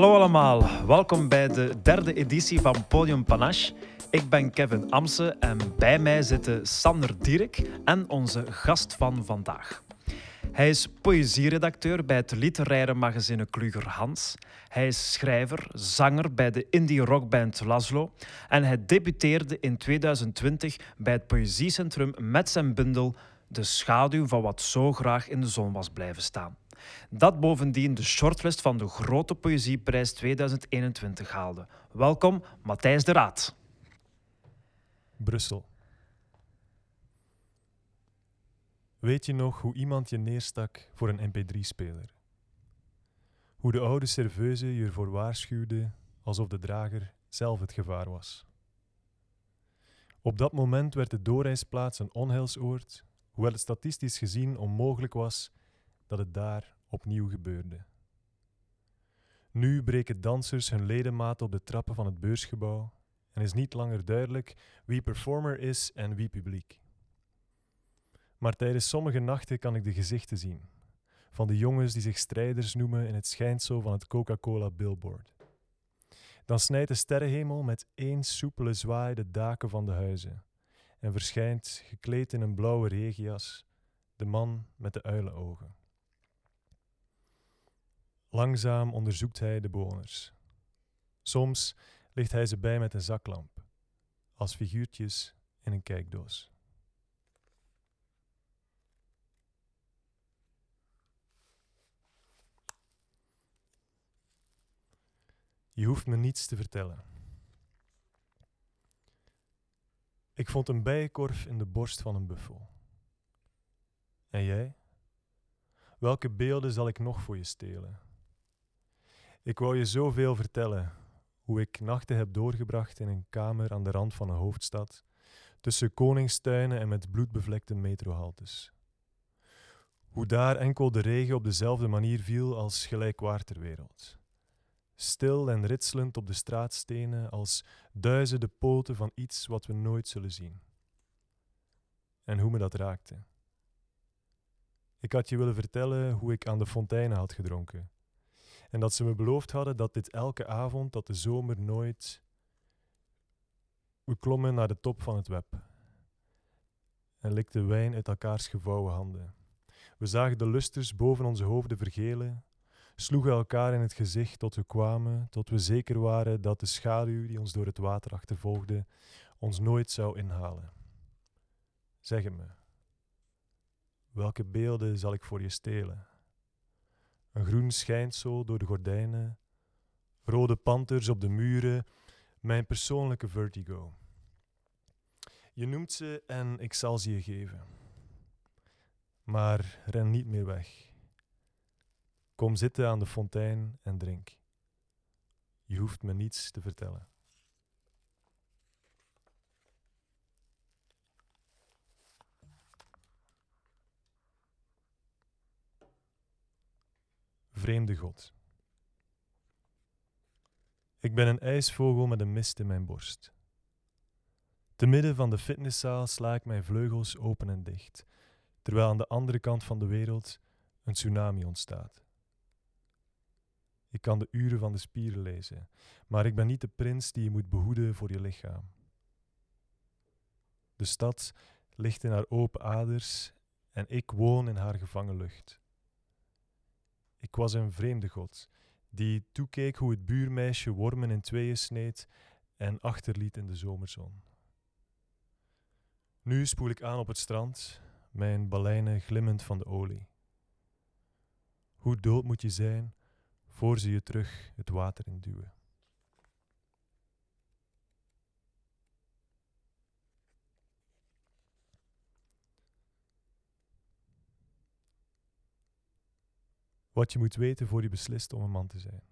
Hallo allemaal, welkom bij de derde editie van Podium Panache. Ik ben Kevin Amsen en bij mij zitten Sander Dierk en onze gast van vandaag. Hij is poëzieredacteur bij het literaire magazine Kluger Hans. Hij is schrijver, zanger bij de indie rockband Laszlo. En hij debuteerde in 2020 bij het Poëziecentrum met zijn bundel De schaduw van wat zo graag in de zon was blijven staan. Dat bovendien de shortlist van de Grote Poëzieprijs 2021 haalde. Welkom, Matthijs de Raad. Brussel. Weet je nog hoe iemand je neerstak voor een mp3-speler? Hoe de oude serveuse je ervoor waarschuwde alsof de drager zelf het gevaar was? Op dat moment werd de doorreisplaats een onheilsoord, hoewel het statistisch gezien onmogelijk was dat het daar opnieuw gebeurde. Nu breken dansers hun ledematen op de trappen van het beursgebouw en is niet langer duidelijk wie performer is en wie publiek. Maar tijdens sommige nachten kan ik de gezichten zien van de jongens die zich strijders noemen in het schijnsel van het Coca-Cola billboard. Dan snijdt de sterrenhemel met één soepele zwaai de daken van de huizen en verschijnt, gekleed in een blauwe regenjas, de man met de uilenogen. Langzaam onderzoekt hij de bewoners. Soms ligt hij ze bij met een zaklamp, als figuurtjes in een kijkdoos. Je hoeft me niets te vertellen. Ik vond een bijenkorf in de borst van een buffel. En jij? Welke beelden zal ik nog voor je stelen? Ik wou je zoveel vertellen, hoe ik nachten heb doorgebracht in een kamer aan de rand van een hoofdstad, tussen koningstuinen en met bloedbevlekte metrohaltes. Hoe daar enkel de regen op dezelfde manier viel als gelijkwaar wereld. Stil en ritselend op de straatstenen als duizenden poten van iets wat we nooit zullen zien. En hoe me dat raakte. Ik had je willen vertellen hoe ik aan de fonteinen had gedronken en dat ze me beloofd hadden dat dit elke avond, dat de zomer nooit. We klommen naar de top van het web en likten wijn uit elkaars gevouwen handen. We zagen de lusters boven onze hoofden vergelen, sloegen elkaar in het gezicht tot we kwamen, tot we zeker waren dat de schaduw die ons door het water achtervolgde, ons nooit zou inhalen. Zeg me, welke beelden zal ik voor je stelen? Een groen schijnsel door de gordijnen, rode panters op de muren, mijn persoonlijke vertigo. Je noemt ze en ik zal ze je geven. Maar ren niet meer weg. Kom zitten aan de fontein en drink. Je hoeft me niets te vertellen. Vreemde God. Ik ben een ijsvogel met een mist in mijn borst. Te midden van de fitnesszaal sla ik mijn vleugels open en dicht, terwijl aan de andere kant van de wereld een tsunami ontstaat. Ik kan de uren van de spieren lezen, maar ik ben niet de prins die je moet behoeden voor je lichaam. De stad ligt in haar open aders en ik woon in haar gevangen lucht. Ik was een vreemde god, die toekeek hoe het buurmeisje wormen in tweeën sneed en achterliet in de zomerzon. Nu spoel ik aan op het strand, mijn baleinen glimmend van de olie. Hoe dood moet je zijn voor ze je terug het water induwen? Wat je moet weten voor je beslist om een man te zijn.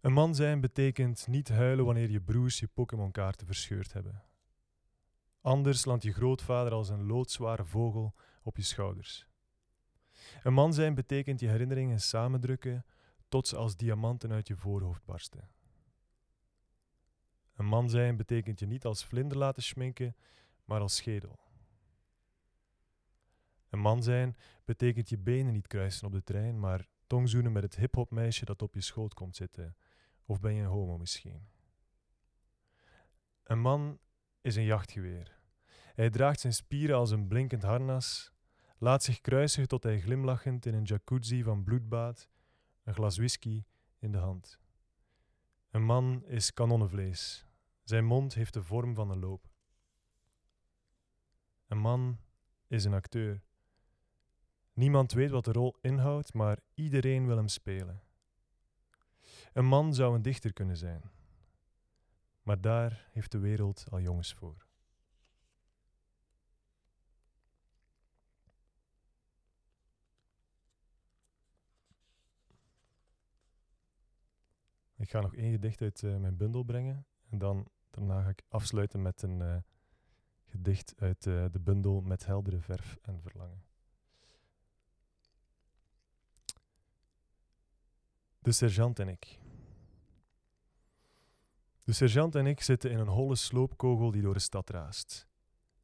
Een man zijn betekent niet huilen wanneer je broers je Pokémon-kaarten verscheurd hebben. Anders landt je grootvader als een loodzware vogel op je schouders. Een man zijn betekent je herinneringen samendrukken tot ze als diamanten uit je voorhoofd barsten. Een man zijn betekent je niet als vlinder laten schminken, maar als schedel. Een man zijn betekent je benen niet kruisen op de trein, maar tongzoenen met het hip-hop dat op je schoot komt zitten? Of ben je een homo misschien? Een man is een jachtgeweer. Hij draagt zijn spieren als een blinkend harnas, laat zich kruisigen tot hij glimlachend in een jacuzzi van bloedbaat, een glas whisky in de hand. Een man is kanonnenvlees. Zijn mond heeft de vorm van een loop. Een man is een acteur. Niemand weet wat de rol inhoudt, maar iedereen wil hem spelen. Een man zou een dichter kunnen zijn, maar daar heeft de wereld al jongens voor. Ik ga nog één gedicht uit eh, mijn bundel brengen en dan daarna ga ik afsluiten met een eh, gedicht uit eh, de bundel met heldere verf en verlangen. De sergeant en ik. De sergeant en ik zitten in een holle sloopkogel die door de stad raast.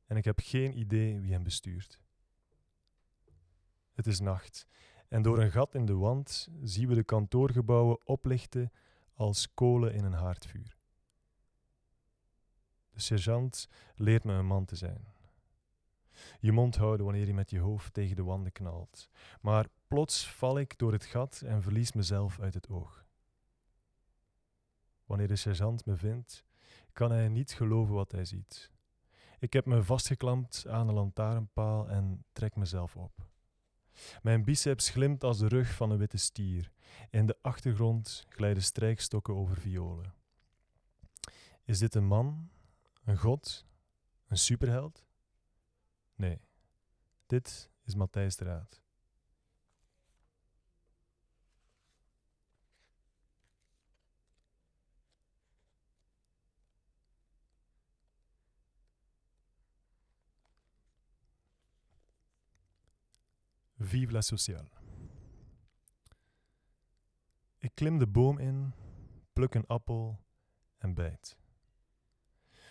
En ik heb geen idee wie hem bestuurt. Het is nacht en door een gat in de wand zien we de kantoorgebouwen oplichten als kolen in een haardvuur. De sergeant leert me een man te zijn. Je mond houden wanneer je met je hoofd tegen de wanden knalt. Maar plots val ik door het gat en verlies mezelf uit het oog. Wanneer de sergeant me vindt, kan hij niet geloven wat hij ziet. Ik heb me vastgeklampt aan een lantaarnpaal en trek mezelf op. Mijn biceps glimt als de rug van een witte stier. In de achtergrond glijden strijkstokken over violen. Is dit een man, een god, een superheld? Nee, dit is Matthijs de Raad. Vive la sociale. Ik klim de boom in, pluk een appel en bijt.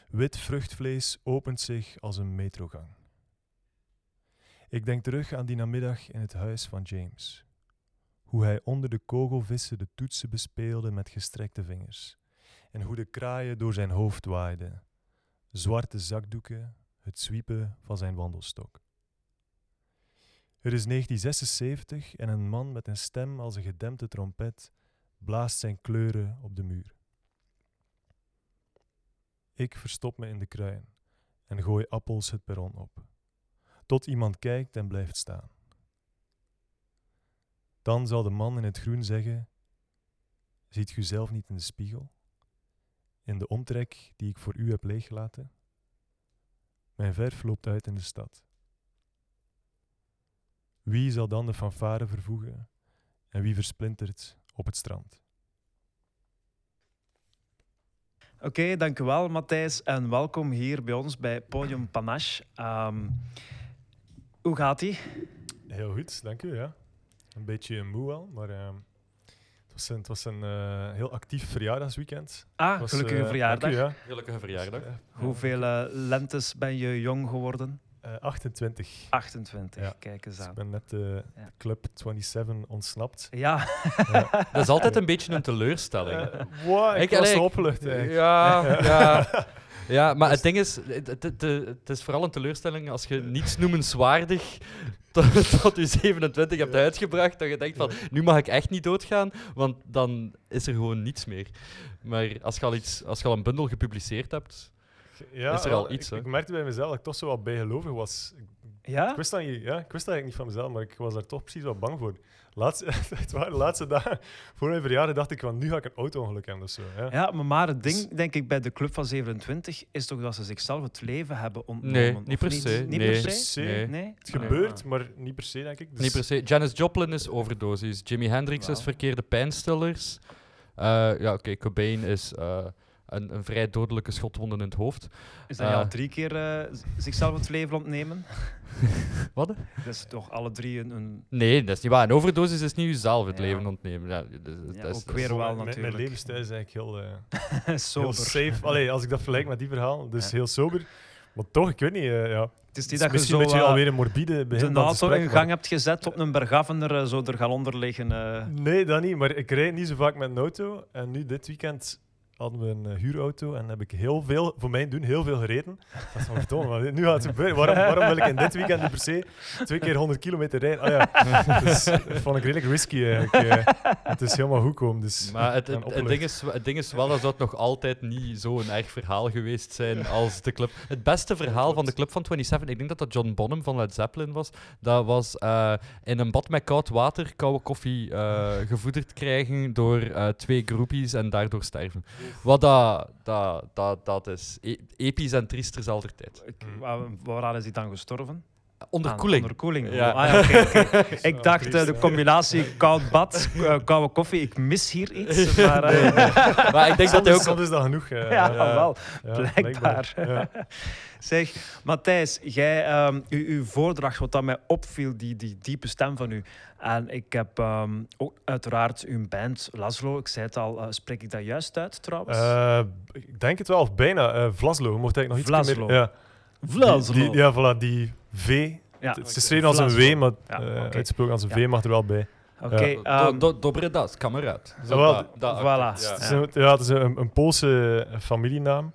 Wit vruchtvlees opent zich als een metrogang. Ik denk terug aan die namiddag in het huis van James. Hoe hij onder de kogelvissen de toetsen bespeelde met gestrekte vingers. En hoe de kraaien door zijn hoofd waaiden. Zwarte zakdoeken, het zwiepen van zijn wandelstok. Het is 1976 en een man met een stem als een gedempte trompet blaast zijn kleuren op de muur. Ik verstop me in de kruin en gooi appels het perron op, tot iemand kijkt en blijft staan. Dan zal de man in het groen zeggen: Ziet u zelf niet in de spiegel? In de omtrek die ik voor u heb leeggelaten? Mijn verf loopt uit in de stad. Wie zal dan de fanfare vervoegen en wie versplintert op het strand? Oké, okay, dank u wel, Matthijs. En welkom hier bij ons bij Podium Panache. Um, hoe gaat ie? Heel goed, dank u. Ja. Een beetje moe al, maar uh, het was een, het was een uh, heel actief verjaardagsweekend. Ah, was, gelukkige uh, verjaardag. U, ja. Gelukkige verjaardag. Hoeveel eh, lentes ben je jong geworden? Uh, 28. 28, ja. kijk eens aan. Dus ik ben net de, ja. Club 27 ontsnapt. Ja. ja. Dat is altijd een beetje een teleurstelling. Uh, wow, ik, ik was allee, opgelucht eigenlijk. Ja, ja. ja, maar het ding is, het, het, het, is vooral een teleurstelling als je niets noemenswaardig tot, tot je 27 hebt uitgebracht, dat je denkt van, nu mag ik echt niet doodgaan, want dan is er gewoon niets meer. Maar als je al, iets, als je al een bundel gepubliceerd hebt, ja, is er al iets. Ik, ik, merkte bij mezelf dat ik toch zo wat bijgelovig was. Ja? Ik wist, dat niet, ja? ik wist dat eigenlijk niet van mezelf, maar ik was daar toch precies wat bang voor. Laatste, het waren de laatste dagen voor mijn verjaardag dacht ik van nu ga ik een auto-ongeluk hebben of zo. Ja, ja maar, maar het ding, dus, denk ik, bij de Club van 27 is toch dat ze zichzelf het leven hebben ontnomen? Nee, niet per se. Niet, niet nee. per se? Nee. nee? Het gebeurt, maar niet per se, denk ik. Dus niet per se. Janis Joplin is overdosis. Jimi Hendrix wow. is verkeerde pijnstillers. Uh, ja, oké, okay, Cobain is... Uh, een, een, vrij dodelijke schotwonden in het hoofd. Is dat uh, al drie keer uh, zichzelf het leven ontnemen? Wat? Dat is toch alle drie een, een... Nee, dat is niet waar. Een overdosis is niet jezelf het ja. leven ontnemen. Ja, dat, ja, dat is, ook weer wel mijn, natuurlijk. Mijn levensstijl is eigenlijk heel, uh, heel safe. Allee, als ik dat vergelijk met die verhaal, dus heel sober. Maar toch, ik weet niet, ja. Het is niet dat je zo eh, alweer een morbide begin de gesprek, in maar- gang hebt gezet op een bergaf en er eh, zo er gaan onder liggen. eh. Nee, dat niet. Maar ik rijd niet zo vaak met een auto. En nu, dit weekend, hadden we een eh, huurauto. En heb ik heel veel, voor mijn doen, heel veel gereden. Dat is van vertonen. Maar nu gaat het gebeuren. Waarom, waarom wil ik in dit weekend nu per se twee keer 100 kilometer rijden? Ah ja, dus, dat vond ik redelijk risky eigenlijk. eh. het is helemaal goed komen. Dus Maar het, het, ding is, het ding is wel, dat zou het nog altijd niet zo'n erg verhaal geweest zijn als de club. Het beste verhaal van de club van 27, ik denk dat dat John Bonham van Led Zeppelin was, dat was eh, in een bad met koud water koude koffie eh, gevoederd krijgen door eh, twee groepies en daardoor sterven. Wat dat, dat, dat, dat is e- episch en triester zal der tijd. Ik, waar, waaraan is hij dan gestorven? Onderkoeling. Aan onderkoeling. Ja. Ah, ja. Dat Ik dacht triest, eh, de combinatie koud bad, eh, koude koffie. Ik mis hier iets. Maar, eh, Maar ik denk dat hij ook... Soms is dat genoeg. ja, wel. ja, blijkbaar. Ja. Zeg, Matthijs, jij, ehm, uw, uw voordracht, wat dat mij opviel, die, die diepe stem van u. En ik heb ehm, ook uiteraard uw band, Laszlo, ik zei het al, spreek ik dat juist uit trouwens? Eh, ik denk het wel, of bijna. eh Vlaslo, mocht ik nog iets Vlaslo. meer... Ja. Vlaslo. Die, die- ja, voilà, die V. Ja, Het is geschreven als een. W, maar Ja, eh, als een Ja. V mag er wel bij. Oké, Do- ehm, do- Dobre das, kameraad. Zo, wel, dat- dat- voilà. ja. Het is, een, ja, het is een, een Poolse eh, familienaam.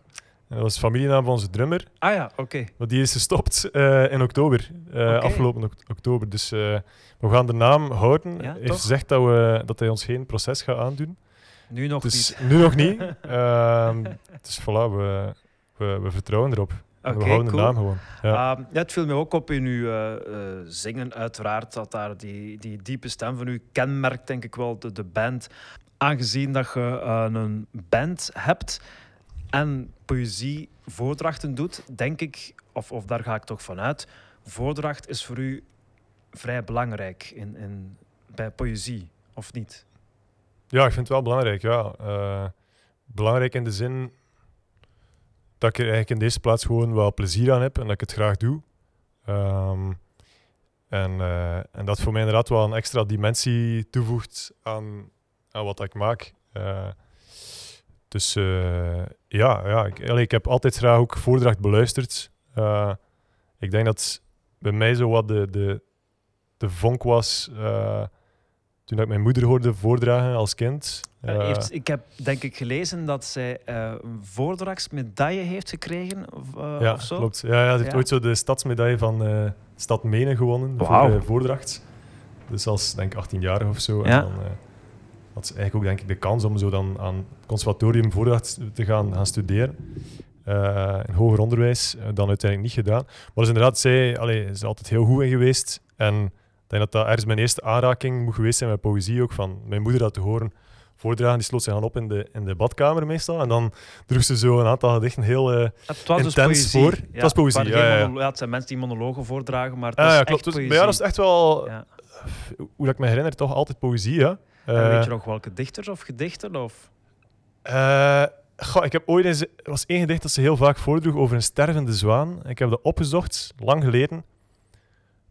En dat was de familienaam van onze drummer. ah ja, oké. Maar die is gestopt eh, in oktober. eh. Afgelopen ok- oktober. Dus eh, we gaan de naam houden. Ja, Hij heeft toch? gezegd dat, we, dat hij ons geen proces gaat aandoen. Nu nog Dus niet. nu nog niet. Ehm, dus voilà, we, we, we vertrouwen erop. Cool. naam gewoon. Ja. Ehm, ja, het viel me ook op in uw eh, eh, zingen, uiteraard, dat daar die, die diepe stem van u kenmerkt, denk ik wel, de, de band. Aangezien dat je eh, een band hebt en poëzie voordrachten doet, denk ik, of, of daar ga ik toch vanuit, voordracht is voor u vrij belangrijk in, in, bij poëzie, of niet? Ja, ik vind het wel belangrijk. Ja. Belangrijk in de zin dat ik er eigenlijk in deze plaats gewoon wel plezier aan heb en dat ik het graag doe. Ehm, en, eh, en dat voor mij inderdaad wel een extra dimensie toevoegt aan, aan wat ik maak. Eh, dus eh, ja, ja ik, ik heb altijd graag ook voordracht beluisterd. Ik denk dat bij mij zo wat de, de, de vonk was toen ik mijn moeder hoorde voordragen als kind. Eh, Eh, heeft, ik heb denk ik gelezen dat zij eh, een voordrachtsmedaille heeft gekregen, of, ja, of zo. klopt. Ja, ja, ze heeft Ja. ooit zo de stadsmedaille van eh Stad Menen gewonnen Wauw. voor de voordracht. Dus als denk ik 18 jaar of zo. Ja. En dan eh, had ze eigenlijk ook denk ik de kans om zo dan aan het conservatorium voordracht te gaan, gaan studeren. Eh, in hoger onderwijs, dan uiteindelijk niet gedaan. Maar dus inderdaad, zij allee, is er altijd heel goed in geweest. En ik denk dat dat ergens mijn eerste aanraking moet geweest zijn met poëzie ook. Van mijn moeder dat te horen voordragen, die sloot zich aan op in de, in de badkamer meestal. En dan droeg ze zo een aantal gedichten heel... eh, Het was dus intens poëzie. voor. Het was poëzie, ja, ja. het zijn mensen die monologen voordragen, maar het was ja, echt klopt. Dus, poëzie. bij jou was het echt wel, Ja. hoe dat ik me herinner, toch altijd poëzie. Ja. En Eh, weet je nog welke dichters of gedichten? Of? Goh, ik heb ooit eens, er was één gedicht dat ze heel vaak voordroeg over een stervende zwaan. Ik heb dat opgezocht, lang geleden.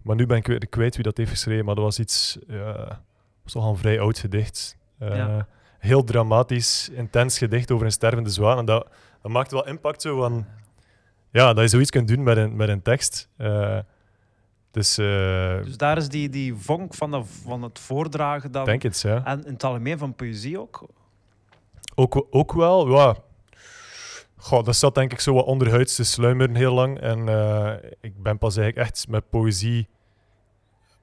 Maar nu ben ik weer kwijt wie dat heeft geschreven. Maar dat was iets, ja, was toch al een vrij oud gedicht. Ja. Heel dramatisch, intens gedicht over een stervende zwaan. En dat, dat maakt wel impact zo van, ja, dat je zoiets kunt doen met een, met een tekst. Eh, dus, eh, Dus daar is die, die vonk van, de, van het voordragen dan. denk het, ja. En in het algemeen van poëzie ook. Ook, ook wel, ja. Goh, dat zat denk ik zo wat onderhuids te sluimeren heel lang. En ik ben pas eigenlijk echt met poëzie...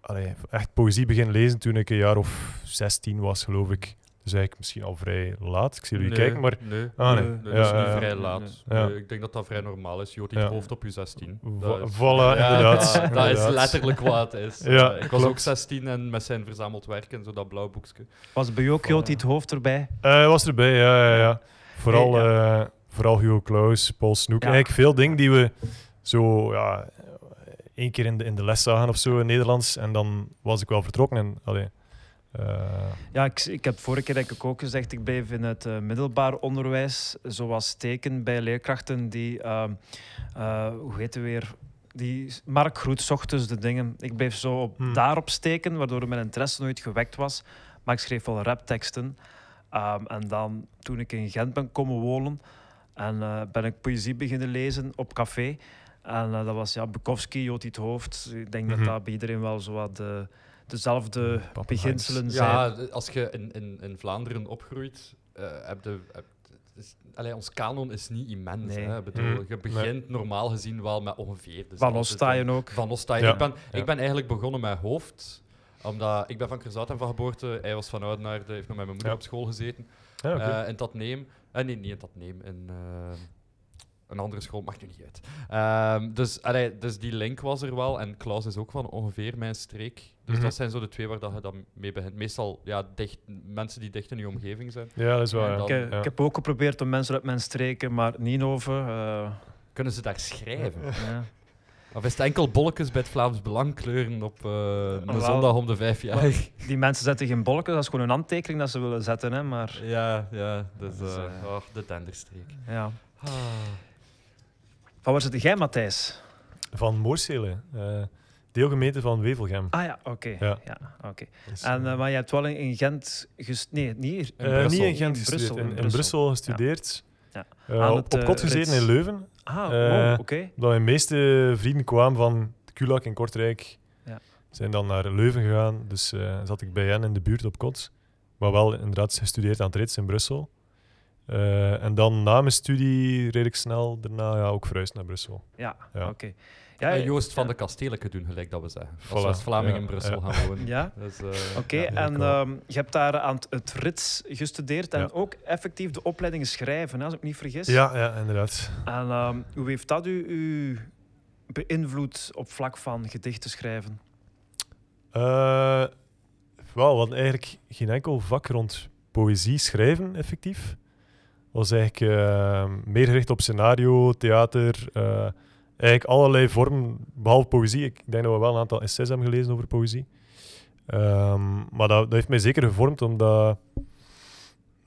Allee, echt poëzie beginnen lezen toen ik een jaar of 16 was, geloof ik. Dus eigenlijk misschien al vrij laat. Ik zie jullie Nee, kijken, maar... Nee, Ah, nee. Nee, nee, Ja, dat is ja, niet ja. vrij laat. nee. Ja. Nee, ik denk dat dat vrij normaal is. Je Ja. het hoofd op je 16. Vo- Dat is- voilà, Ja, inderdaad. Dat, is letterlijk wat het is. Ja, ik was ook 16 en met zijn verzameld werk en zo dat blauw boekje. Was bij jou ook heel het hoofd erbij? Eh, Hij was erbij, ja, ja, ja. Vooral, eh, vooral Hugo Claus, Paul Snoek. Ja. Eigenlijk veel dingen die we zo ja, één keer in de, in de les zagen of zo in Nederlands. En dan was ik wel vertrokken. En, allee, eh, Ja, ik, ik heb vorige keer denk ik ook gezegd, ik bleef in het eh, middelbaar onderwijs, zoals steken bij leerkrachten die, eh, hoe heet het weer, die Mark Groet zocht dus de dingen. Ik bleef zo op, Hmm. daarop steken, waardoor mijn interesse nooit gewekt was. Maar ik schreef wel rapteksten. Ehm, en dan, toen ik in Gent ben komen wonen, en, ben ik poëzie beginnen lezen op café. En eh, dat was ja, Bukowski, Joti het hoofd. Ik denk Mhm. dat dat bij iedereen wel zo wat de, dezelfde Pappenheims. beginselen zijn. Ja, als je in, in, in Vlaanderen opgroeit, eh heb je... heb- het is- allee, ons kanon is niet immens. Nee. Hè? Ik bedoel, Mm, je begint normaal gezien wel met ongeveer. Dus Van altijd, Ostaaien ook. Van Ostaaien. Ja. Ik, ben, Ja. ik ben eigenlijk begonnen met hoofd. Omdat ik ben van Kerzouten van geboorte. Hij was van Oudenaarde, heeft nog met mijn moeder Ja. op school gezeten. Eh, in dat neem. Eh, nee, niet in dat neem. In eh, een andere school, maakt nu niet uit. Ehm, dus, allee, dus die link was er wel. En Klaus is ook van ongeveer mijn streek. Dus Mhm. dat zijn zo de twee waar dat je dan mee begint. Meestal ja, dicht, mensen die dicht in je omgeving zijn. ja, dat is waar. dan- Ik, Ja. ik heb ook geprobeerd om mensen uit mijn streken, maar Nienhoven. eh Kunnen ze daar schrijven? ja. Of is het enkel bolletjes bij het Vlaams Belang kleuren op eh, een Wel, zondag om de vijf jaar? Die mensen zetten geen bolken, dat is gewoon een handtekening dat ze willen zetten. Hè, maar Ja, ja. Dus, Dus, eh, eh, oh, de tenderstreek. ja. Ah. Van waar zit jij, Matthijs? Van Moorselen, eh, deelgemeente van Wevelgem. Ah ja, oké. Ja. Ja. oké. Dus, En, eh, eh, maar je hebt wel in, in Gent ges- Nee, niet hier. in niet in Gent In gestudeerd, Brussel, in, in Brussel, Brussel. gestudeerd. Ja. Op, het, op kot gezeten in Leuven. Ah, wow, oké. Omdat mijn meeste vrienden kwamen van Kulak in Kortrijk. Ja. Zijn dan naar Leuven gegaan. Dus zat ik bij hen in de buurt op kot. Maar wel inderdaad gestudeerd aan het Rits in Brussel. Eh, en dan na mijn studie redelijk snel daarna ja, ook verhuisd naar Brussel. Ja, Ja. oké. Ja, Eh, Joost van de Kastelijke doen, gelijk dat we zeggen. Als Voilà. West-Vlaming Ja, in Brussel ja. gaan wonen. Ja, Dus, eh, oké. Ja, en ehm, je hebt daar aan het, Rits gestudeerd en Ja. ook effectief de opleiding schrijven, hè, als ik me niet vergis. Ja, ja inderdaad. En ehm, hoe heeft dat u, u beïnvloed op vlak van gedichten schrijven? Eh, wel, we hadden eigenlijk geen enkel vak rond poëzie schrijven, effectief. Was eigenlijk eh, meer gericht op scenario, theater, eh, eigenlijk allerlei vormen, behalve poëzie. Ik denk dat we wel een aantal essays hebben gelezen over poëzie. Ehm, maar dat, dat heeft mij zeker gevormd, omdat,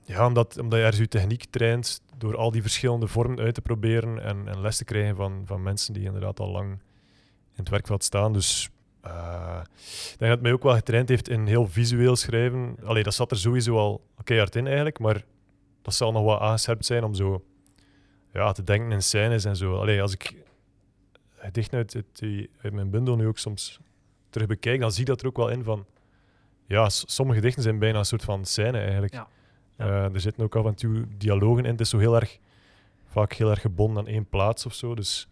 ja, omdat, omdat je ergens je techniek traint door al die verschillende vormen uit te proberen en, en les te krijgen van, van mensen die inderdaad al lang in het werkveld staan. Dus eh, ik denk dat het mij ook wel getraind heeft in heel visueel schrijven. Allee, dat zat er sowieso al keihard in eigenlijk, maar dat zal nog wel aangescherpt zijn om zo ja, te denken in scènes en zo. Allee, als ik gedichten uit, uit, die- uit mijn bundel nu ook soms terug bekijk, dan zie ik dat er ook wel in van... Ja, sommige gedichten zijn bijna een soort van scène eigenlijk. Ja. Eh, er zitten ook af en toe dialogen in. Het is zo heel erg, vaak heel erg gebonden aan één plaats of zo. Dus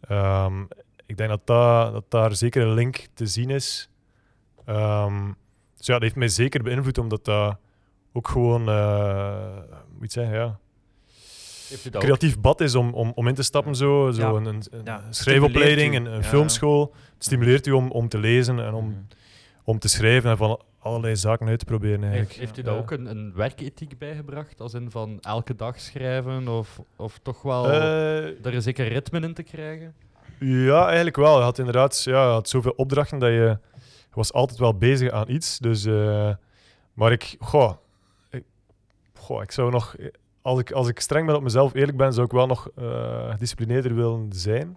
ehm, ik denk dat, dat, dat daar zeker een link te zien is. Ehm, dus ja, dat heeft mij zeker beïnvloed, omdat dat ook gewoon, eh moet zeggen, ja, Heeft u een dat ook? creatief bad is om, om, om in te stappen. Zo, zo Ja. een, een, schrijfopleiding, een, een Ja. filmschool. Het stimuleert u om, om te lezen en om, Mhm. om te schrijven en van allerlei zaken uit te proberen. Heeft, Eigenlijk. heeft u Ja. daar ook een, een werkethiek bijgebracht? Als in van elke dag schrijven? Of, of toch wel Eh, er een zeker ritme in te krijgen? Ja, eigenlijk wel. Je had inderdaad ja, je had zoveel opdrachten dat je, je was altijd wel bezig aan iets. Dus, eh, maar ik, goh, goh, ik zou nog, als ik, als ik streng ben op mezelf, eerlijk ben, zou ik wel nog eh gedisciplineerder willen zijn.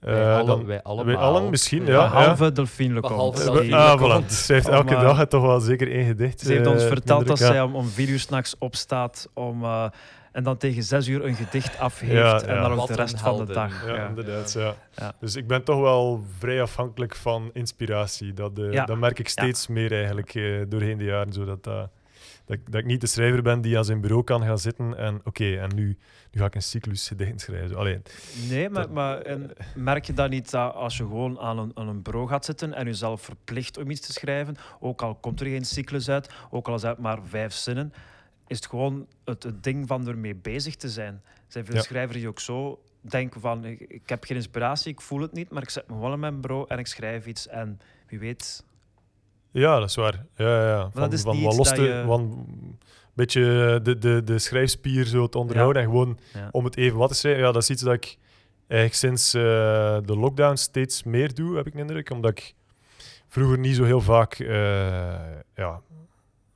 Eh, wij, allen, dan, wij allemaal. wij allen misschien, ja. Behalve ja. Delphine Lecomte. Behalve Eh, Delphine ah, Lecomte. voilà. Ze heeft Om, elke eh, dag toch wel zeker één gedicht. Ze heeft ons eh, verteld dat zij ja. om, om vier uur s'nachts opstaat om, eh, en dan tegen zes uur een gedicht afgeeft Ja, en ja. dan ook Wat de rest van de dag. Ja, Ja. inderdaad. Ja. Ja. Dus ik ben toch wel vrij afhankelijk van inspiratie. Dat, eh, Ja. dat merk ik steeds meer eigenlijk eh, doorheen de jaren. Zodat, dat, dat, ik- dat ik niet de schrijver ben die aan zijn bureau kan gaan zitten en oké, en nu, nu ga ik een cyclus gedichten schrijven. Allee, Nee, maar, Dat- maar en merk je dan niet dat als je gewoon aan een, aan een bureau gaat zitten en jezelf verplicht om iets te schrijven, ook al komt er geen cyclus uit, ook al is het maar vijf zinnen, is het gewoon het, het ding van ermee bezig te zijn. Er zijn veel Ja. schrijvers die ook zo denken van, ik, ik heb geen inspiratie, ik voel het niet, maar ik zet me wel in mijn bureau en ik schrijf iets en wie weet... ja, dat is waar. Ja, ja, ja. Van, dat is van wat los je- van een beetje de, de, de schrijfspier zo te onderhouden en gewoon Ja. om het even wat te schrijven. Ja, dat is iets dat ik eigenlijk sinds eh, de lockdown steeds meer doe, heb ik de indruk. Omdat ik vroeger niet zo heel vaak, eh, ja,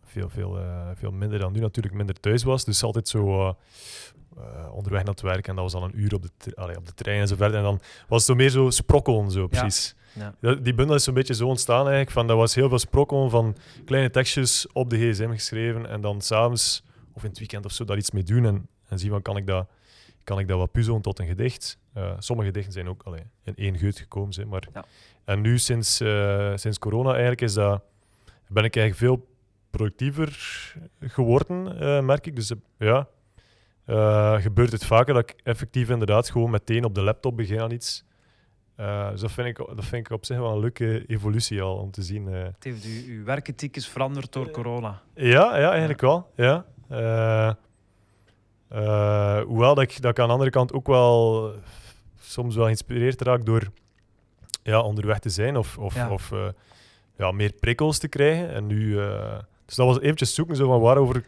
veel, veel, eh, veel minder dan nu natuurlijk, minder thuis was. Dus altijd zo onderweg naar het werk en dat was dan een uur op de, allee, op de trein en zo verder. En dan was het zo meer zo sprokkelen, zo precies. Ja. Die bundel is zo'n beetje zo ontstaan eigenlijk. Van, dat was heel veel sprokkelen van kleine tekstjes op de gsm geschreven en dan s'avonds of in het weekend of zo daar iets mee doen en, en zien van kan ik dat kan ik dat wat puzzelen tot een gedicht. Eh, sommige gedichten zijn ook allee, in één geut gekomen. Zeg, maar. Ja. En nu, sinds, eh, sinds corona, eigenlijk is dat, ben ik eigenlijk veel productiever geworden, eh, merk ik. Dus ja, gebeurt het vaker dat ik effectief inderdaad gewoon meteen op de laptop begin aan iets. Eh, dus dat vind, ik, dat vind ik op zich wel een leuke evolutie al om te zien. eh. Het heeft u, uw werkethiek is veranderd door corona. Ja, ja eigenlijk wel. Ja. Eh, eh, hoewel dat ik, dat ik aan de andere kant ook wel soms wel geïnspireerd raak door ja, onderweg te zijn of, of, Ja. of eh, ja, meer prikkels te krijgen. En nu, eh, dus dat was eventjes zoeken zo van waarover,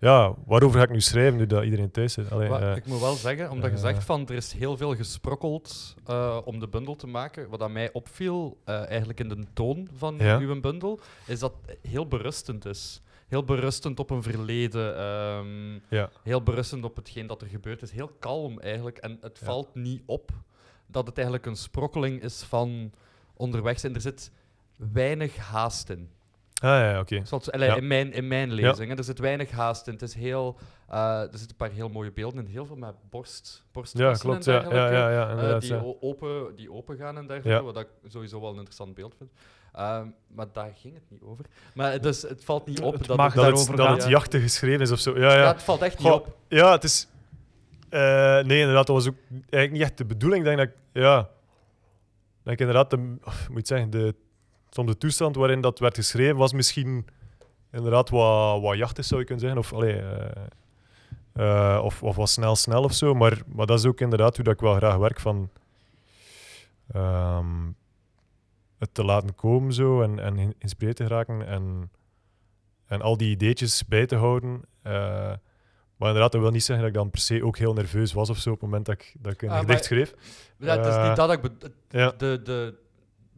ja, waarover ga ik nu schrijven nu dat iedereen thuis zit. Allee, Maar eh, ik moet wel zeggen, omdat je eh, zegt van er is heel veel gesprokkeld eh, om de bundel te maken. Wat aan mij opviel, eigenlijk in de toon van Ja. uw bundel, is dat het heel berustend is. Heel berustend op een verleden. ehm, ja. heel berustend op hetgeen dat er gebeurd is. Heel kalm eigenlijk. En het Ja. valt niet op dat het eigenlijk een sprokkeling is van onderweg zijn. Er zit weinig haast in. Ah ja, oké. Zoals, allee, Ja. in, mijn, in mijn lezing. hè. Er zit weinig haast in. Het is heel, eh, er zitten een paar heel mooie beelden in. Heel veel met borst, Ja, klopt. en Ja, ja, dergelijke. ja, ja, eh, die, ja. open, die open gaan en dergelijke. Ja. Wat ik sowieso wel een interessant beeld vind. Ehm, maar daar ging het niet over. Maar dus, het valt niet op Het dat het, Dat het, dat het Ja. jachtig geschreven is of zo. Ja, ja. ja. het valt echt niet op. Ja, het is. eh, nee, inderdaad, dat was ook eigenlijk niet echt de bedoeling. Ik denk dat ik, ja, dat ik inderdaad, de, of, moet ik zeggen, de, soms de toestand waarin dat werd geschreven was misschien inderdaad wat, wat jachtig, zou je kunnen zeggen. Of, allee, eh, eh, of, of wat snel, snel of zo. Maar, maar dat is ook inderdaad hoe dat ik wel graag werk van. ehm, het te laten komen zo en, en geïnspireerd te geraken en, en al die ideetjes bij te houden. Eh, maar inderdaad, dat wil niet zeggen dat ik dan per se ook heel nerveus was of zo op het moment dat ik, dat ik een Ah, gedicht schreef. Ja, het is niet dat ik... Ja, De, de,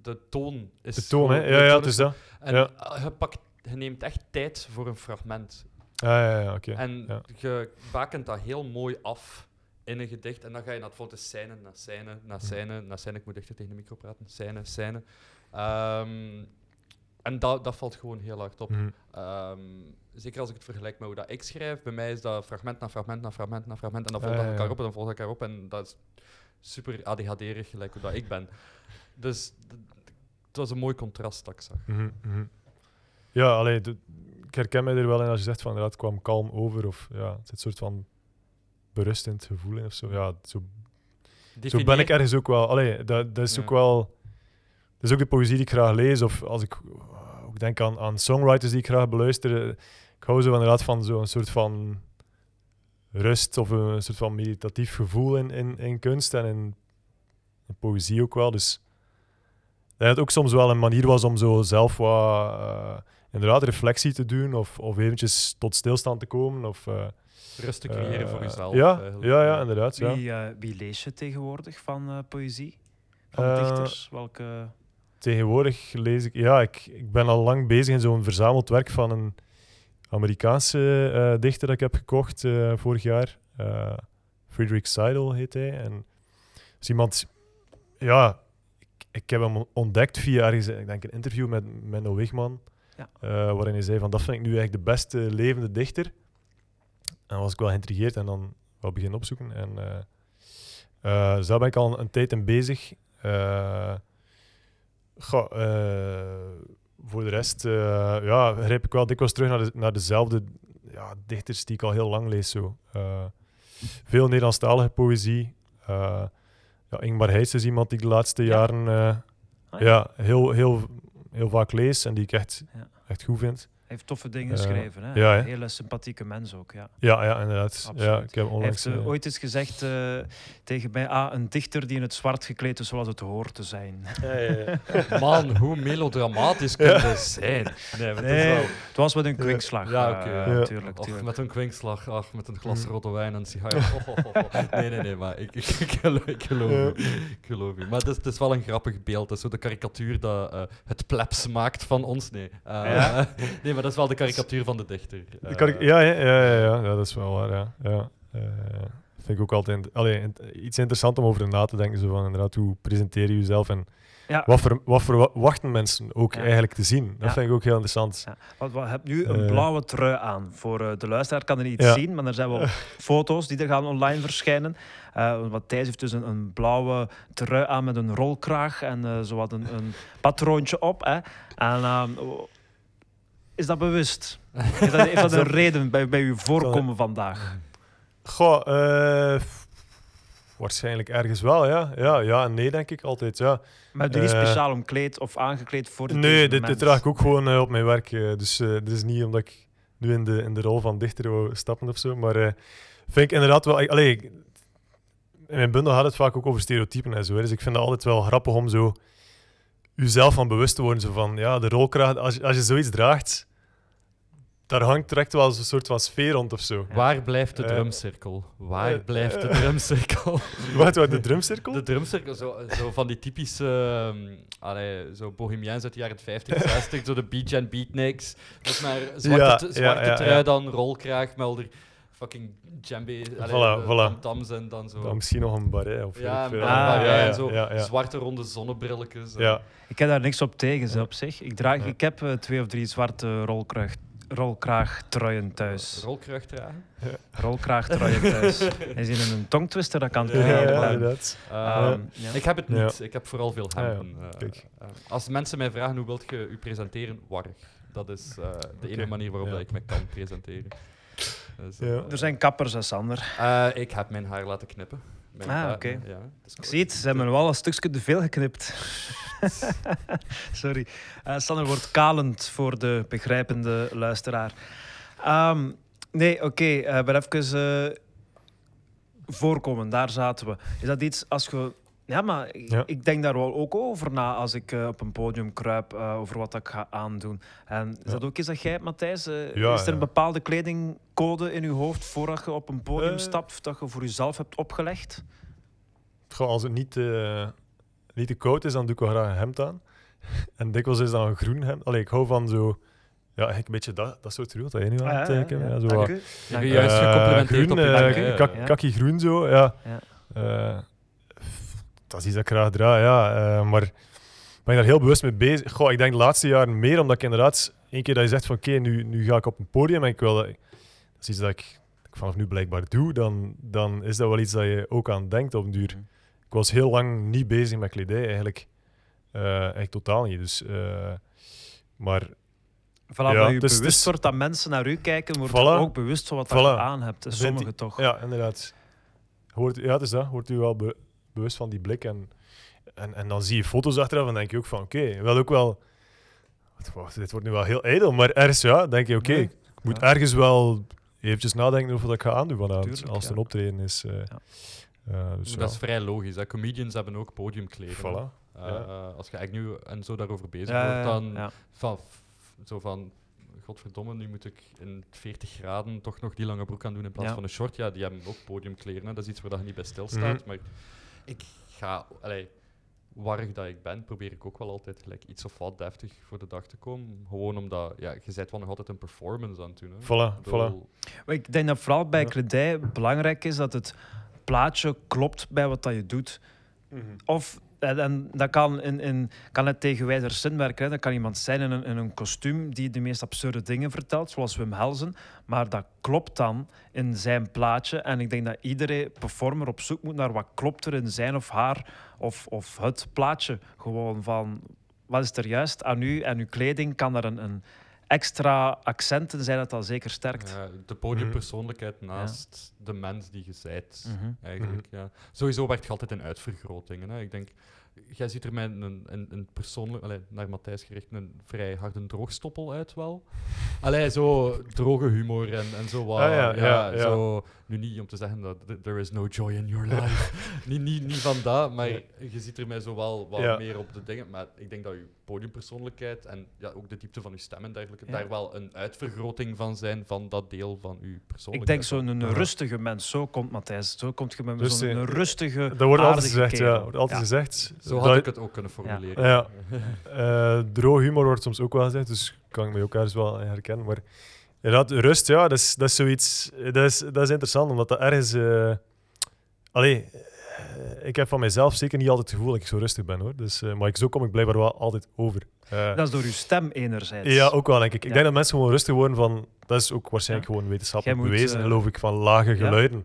de toon is... de toon, hè? Ja, ja, het is dat. En ja. eh, je, pakt, je neemt echt tijd voor een fragment. Ah, ja, ja, oké. En ja. je bakent dat heel mooi af in een gedicht. En dan ga je naar het volgende scène, na scène, na scène, na scène. Ik moet dichter tegen de micro praten. Scène, scène. Ehm, en dat, dat valt gewoon heel hard op. Mhm. Ehm, zeker als ik het vergelijk met hoe dat ik schrijf. Bij mij is dat fragment na fragment na fragment na fragment. En dat volgt dan ja, elkaar ja. op en dan volgt elkaar op. En dat is super ADHD-erig, gelijk hoe dat ik ben. Dus het was een mooi contrast dat ik zag. Mhm, mhm. Ja, allee, de- ik herken mij er wel in als je zegt van het kwam kalm over. Of ja, het zit een soort van berustend gevoel in of zo. Ja, zo, zo ben ik ergens ook wel. Allee, dat, dat is Ja. ook wel. Dat is ook de poëzie die ik graag lees. Of als ik ook denk aan, aan songwriters die ik graag beluister. eh, Ik hou zo inderdaad van zo'n soort van rust of een soort van meditatief gevoel in, in, in kunst en in, in poëzie ook wel. Dus dat het ook soms wel een manier was om zo zelf wat eh, inderdaad reflectie te doen of, of eventjes tot stilstand te komen. Of, eh, Rust te creëren voor eh, jezelf. Ja, eigenlijk. ja, ja, inderdaad. Ja. Wie, eh, wie lees je tegenwoordig van eh, poëzie? Van dichters? Welke... Tegenwoordig lees ik... Ja, ik, ik ben al lang bezig in zo'n verzameld werk van een Amerikaanse eh, dichter dat ik heb gekocht eh, vorig jaar. Eh Friedrich Seidel heet hij. En is iemand... Ja, ik, heb hem ontdekt via ergens, ik denk een interview met Menno Wigman. Ja. eh, waarin hij zei van, dat vind ik nu echt de beste levende dichter. En dan was ik wel geïntrigeerd en dan wel beginnen opzoeken. En eh, eh, dus daar ben ik al een tijd in bezig. Goh, voor de rest ja, grijp ik wel dikwijls terug naar, de, naar dezelfde ja, dichters die ik al heel lang lees. Zo. Veel Nederlandstalige poëzie. Ja, Ingmar Heijs is iemand die ik de laatste Ja. jaren uh, Ah, ja. ja. heel, heel, heel vaak lees en die ik echt, echt goed vind. Heeft toffe dingen geschreven. Hè? ja, hè? Een hele sympathieke mens ook. Ja. Ja, ja inderdaad. Absoluut. Ja, ik heb Hij onlangs, heeft eh, eh, ooit eens gezegd eh, tegen mij: ah, een dichter die in het zwart gekleed is zoals het hoort te zijn. Man, hoe melodramatisch kun je zijn? Nee, het is Nee, wel... het was met een kwinkslag. Ja, oké, ja. Tuurlijk, Och, tuurlijk. met een kwinkslag, ach, met een glas Mm. rode wijn en een sigaar. Oh, oh, oh, oh. Nee, nee, nee, maar ik, ik, ik, geloof, ik geloof. Ik geloof. Maar het is, het is wel een grappig beeld. Het is zo de karikatuur dat eh, het plebs maakt van ons. Nee. Eh, Ja. nee, maar dat is wel de karikatuur van de dichter. Eh, ja, ja, ja, ja, ja, ja, dat is wel waar. Ja. Ja. Eh, vind ik ook altijd allee, iets interessant om over na te denken. Zo van, inderdaad, hoe presenteer je jezelf en Ja. wat, voor, wat verwachten mensen ook Ja. eigenlijk te zien? Dat Ja. vind ik ook heel interessant. Ja, want we hebben nu een Eh. blauwe trui aan. Voor eh, de luisteraar kan er niet Ja. zien, maar er zijn wel foto's die er gaan online verschijnen. Eh want Thijs heeft dus een, een blauwe trui aan met een rolkraag en eh zowat een, een patroontje op. Hè. En, ehm, is dat bewust? Is dat, heeft dat een reden bij, bij uw voorkomen vandaag? Goh, f- waarschijnlijk ergens wel, ja. Ja, ja en nee, denk ik altijd, ja. Maar heb je niet Eh. speciaal omkleed of aangekleed voor dit Nee, dit, dit draag ik ook gewoon eh, op mijn werk. dus dit is niet omdat ik nu in de, in de rol van dichter wou stappen of zo. Maar vind ik inderdaad wel... Allee, in mijn bundel gaat het vaak ook over stereotypen en zo. Dus ik vind het altijd wel grappig om zo jezelf van bewust te worden. Zo van, ja, de rolkraag, als, als je zoiets draagt, daar hangt direct wel zo'n soort van sfeer rond of zo. Ja. Waar blijft de Eh, drumcirkel? Waar eh, blijft de eh. drumcirkel? Wat, wat, de drumcirkel? De drumcirkel, zo, zo van die typische um, allee, zo bohemians uit de jaren 50, 60, zo de beach and beatniks. Met maar zwarte, Ja, t- ja, zwarte ja, trui, ja. dan rolkraag, melder fucking djembe, Voilà, voilà. tams en dan zo. Dan misschien nog een barret of ja, weet ik en veel. Ah, ja, en zo ja, ja. zwarte ronde zonnebrilletjes. Ja. Ik heb daar niks op tegen op zich. Ik, draag, Ja. ik heb twee of drie zwarte rolkraag, rolkraagtruien thuis. Rolkraag dragen. Rolkraagtruien thuis. Hij is in een tongtwister, dat kan Ja, toch ja, niet? ja, maar- inderdaad. Ehm, ja. Ik heb het Ja. niet. Ik heb vooral veel Ah, ja. hemden. eh, Kijk. eh, als mensen mij vragen hoe wilt je u presenteren, warrig. Dat is eh, de enige Oké. manier waarop ik me kan presenteren. Dus, Ja. Er zijn kappers, hè, Sander. eh, ik heb mijn haar laten knippen. Mijn Ah, oké. Ik zie het, ze hebben wel een stukje te veel geknipt. Sorry. Eh, Sander wordt kalend voor de begrijpende luisteraar. Ehm, nee, oké. eh, maar even eh, voorkomen, daar zaten we. Is dat iets als je... Ja, maar ik- Ja. ik denk daar wel ook over na als ik op een podium kruip over wat ik ga aandoen. En is Ja. dat ook iets dat jij Matthijs? Ja, is er een bepaalde kledingcode in je hoofd voordat je op een podium stapt, dat je voor jezelf hebt opgelegd? Als het niet, niet te koud is, dan doe ik wel graag een hemd aan. En dikwijls is dat een groen hemd. Allee, ik hou van zo... Ja, eigenlijk een beetje dat, dat soort rood dat je nu aan het Ah, ja, tekenen. ja, Ja, Dank u. Ik Dank u. juist eh, gecomplimenteerd groen, op je eh, kak- kakkie groen zo, ja. Ja. Eh, dat is iets dat ik graag draag, ja. Eh, maar ik ben daar heel bewust mee bezig. Goh, ik denk de laatste jaren meer, omdat ik inderdaad... één keer dat je zegt van, oké, nu, nu ga ik op een podium en ik wil... Dat, dat is iets dat ik, dat ik vanaf nu blijkbaar doe, dan, dan is dat wel iets dat je ook aan denkt op een duur. Mhm. Ik was heel lang niet bezig met kledij, eigenlijk. Eigenlijk totaal niet. Dus, eh, maar Vanaf Ja, dat je dus- bewust dus- wordt dat mensen naar u kijken, wordt Voilà. je ook bewust van wat dat je Voilà. aan hebt. Sommigen die- toch. ja, inderdaad. Hoort, ja, het is dat. Wordt u wel be- bewust van die blik. En, en, en dan zie je foto's achteraf en denk je ook van, oké, wel ook wel... Wacht, wacht, dit wordt nu wel heel ijdel, maar ergens ja, denk je, oké, Nee. ik moet Ja. ergens wel eventjes nadenken over wat ik ga aandoen vanavond, Tuurlijk, als het ja. een optreden is. eh. Eh, dus Dat is vrij logisch. Hè. Comedians hebben ook podiumkleren. voilà. Eh, Ja. eh, als je eigenlijk nu en zo daarover bezig Ja, wordt, dan ja. van, zo van, godverdomme, nu moet ik in 40 graden toch nog die lange broek aan doen in plaats Ja. van een short. Ja, die hebben ook podiumkleren. Hè. Dat is iets waar je niet bij stilstaat. Mhm. Maar ik ga, allee, warrig dat ik ben, probeer ik ook wel altijd gelijk iets of wat deftig voor de dag te komen. Gewoon omdat, ja, je bent wel nog altijd een performance aan het doen. Hè. Voilà, Ik bedoel, Maar ik denk dat vooral bij Ja. kledij belangrijk is dat het plaatje klopt bij wat dat je doet. Of, en, en dat kan, in, in, kan het tegen wijzer zin werken. Hè. Dat kan iemand zijn in een, in een kostuum die de meest absurde dingen vertelt, zoals Wim Helsen. Maar dat klopt dan in zijn plaatje. En ik denk dat iedere performer op zoek moet naar wat klopt er in zijn of haar of, of het plaatje. Gewoon van, wat is er juist aan u en uw kleding? Kan er een, een extra accent in zijn dat dat zeker sterkt? ja, de podiumpersoonlijkheid naast de mens die je zijt. Mhm. Eigenlijk, ja. Sowieso werkt je altijd in uitvergrotingen. Hè. Ik denk, jij ziet er met een, een, een persoonlijk, allee, naar Matthijs gericht, een vrij harde droogstoppel uit wel. Allee, zo droge humor en, en zo wat. Ah, ja, ja, ja. Zo, nu niet om te zeggen dat th- there is no joy in your life. niet, niet, niet van dat, maar je ziet er mij zo wel wat Ja. meer op de dingen. Maar ik denk dat je podiumpersoonlijkheid en ja, ook de diepte van je stem en dergelijke, Ja. daar wel een uitvergroting van zijn van dat deel van je Ik persoonlijkheid. denk zo'n een Ja. rustige mens. Zo komt Matthijs. Zo komt je met Dus, zo'n eh, een rustige, Dat wordt altijd gezegd, ja. Wordt altijd Ja. gezegd. Zo had Dat- ik het ook kunnen formuleren. Ja. Eh droog humor wordt soms ook wel gezegd, dus kan ik me ook ergens wel in herkennen. Maar inderdaad, rust, ja, dat is, dat is zoiets... Dat is, dat is interessant, omdat dat ergens... eh, allee, eh, ik heb van mijzelf zeker niet altijd het gevoel dat ik zo rustig ben hoor. Dus, eh, maar ik, zo kom ik blijkbaar wel altijd over. Eh, Dat is door uw stem enerzijds. ja, ook wel denk ik. Ik Ja. denk dat mensen gewoon rustig worden van. Dat is ook waarschijnlijk gewoon wetenschappelijk moet, bewezen, eh, geloof ik, van lage geluiden.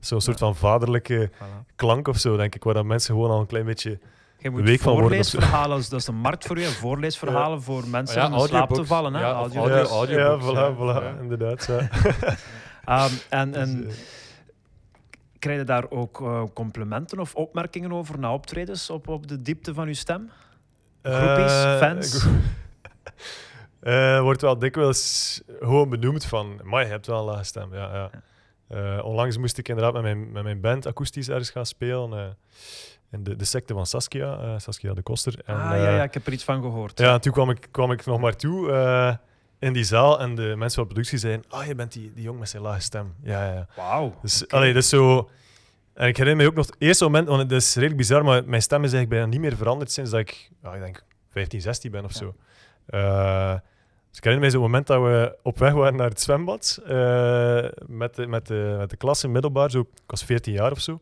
Zo'n soort van vaderlijke Voilà. klank of zo, denk ik, waar dat mensen gewoon al een klein beetje. Je moet week van voorleesverhalen, dat is een markt voor je, voorleesverhalen voor mensen Ja, om in slaap te vallen. Hè? Ja, Audio- audio- ja, voilà, ja. voilà, inderdaad. Ja. Ehm, en en Dus, eh, krijg je daar ook eh, complimenten of opmerkingen over na optredens op, op de diepte van uw stem? Groepies, Eh, fans? Eh, wordt wel dikwijls gewoon benoemd van, maar je hebt wel een lage stem. Ja, ja. Onlangs moest ik inderdaad met mijn, met mijn band akoestisch ergens gaan spelen. eh, in de, de secte van Saskia, Saskia de Koster. En, ah ja, ja, ik heb er iets van gehoord. ja, en toen kwam ik, kwam ik nog maar toe in die zaal en de mensen van productie zeiden, ah, je bent die, die jong met zijn lage stem. Ja, ja. Wauw. Dus, Oké. allee, dus zo... En ik herinner me ook nog het eerste moment, want het is redelijk bizar, maar mijn stem is eigenlijk bijna niet meer veranderd sinds dat ik, ik denk, 15, 16 ben of Ja. zo. Eh, dus ik herinner me zo'n moment dat we op weg waren naar het zwembad eh, met, de, met, de, met de klas in middelbaar. Zo, ik was 14 jaar of zo.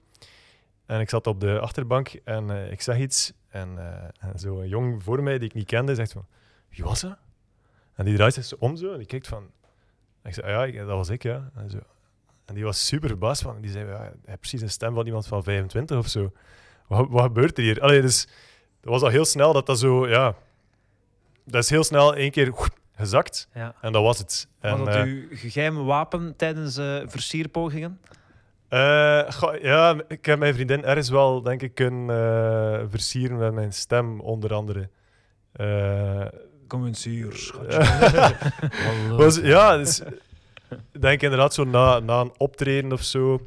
En ik zat op de achterbank en eh, ik zeg iets. En, en zo'n jong voor mij die ik niet kende, zegt van, wie was dat? En die draait zich om zo en die kijkt van... En ik zei, ja, ik- dat was ik, ja. En, zo. en die was super verbaasd van. Die zei, ja, hij heeft precies een stem van iemand van 25 of zo. Wat, wat gebeurt er hier? Allee, dus dat was al heel snel dat dat zo, ja... Dat is heel snel één keer gezakt Ja. en dat was het. En, Was dat eh, uw geheime wapen tijdens eh, versierpogingen? Eh, goh, ja, ik heb mijn vriendin ergens wel, denk ik, kunnen versieren met mijn stem, onder andere. Kom eens hier, was, ja, dus, ik denk inderdaad zo na, na een optreden of zo.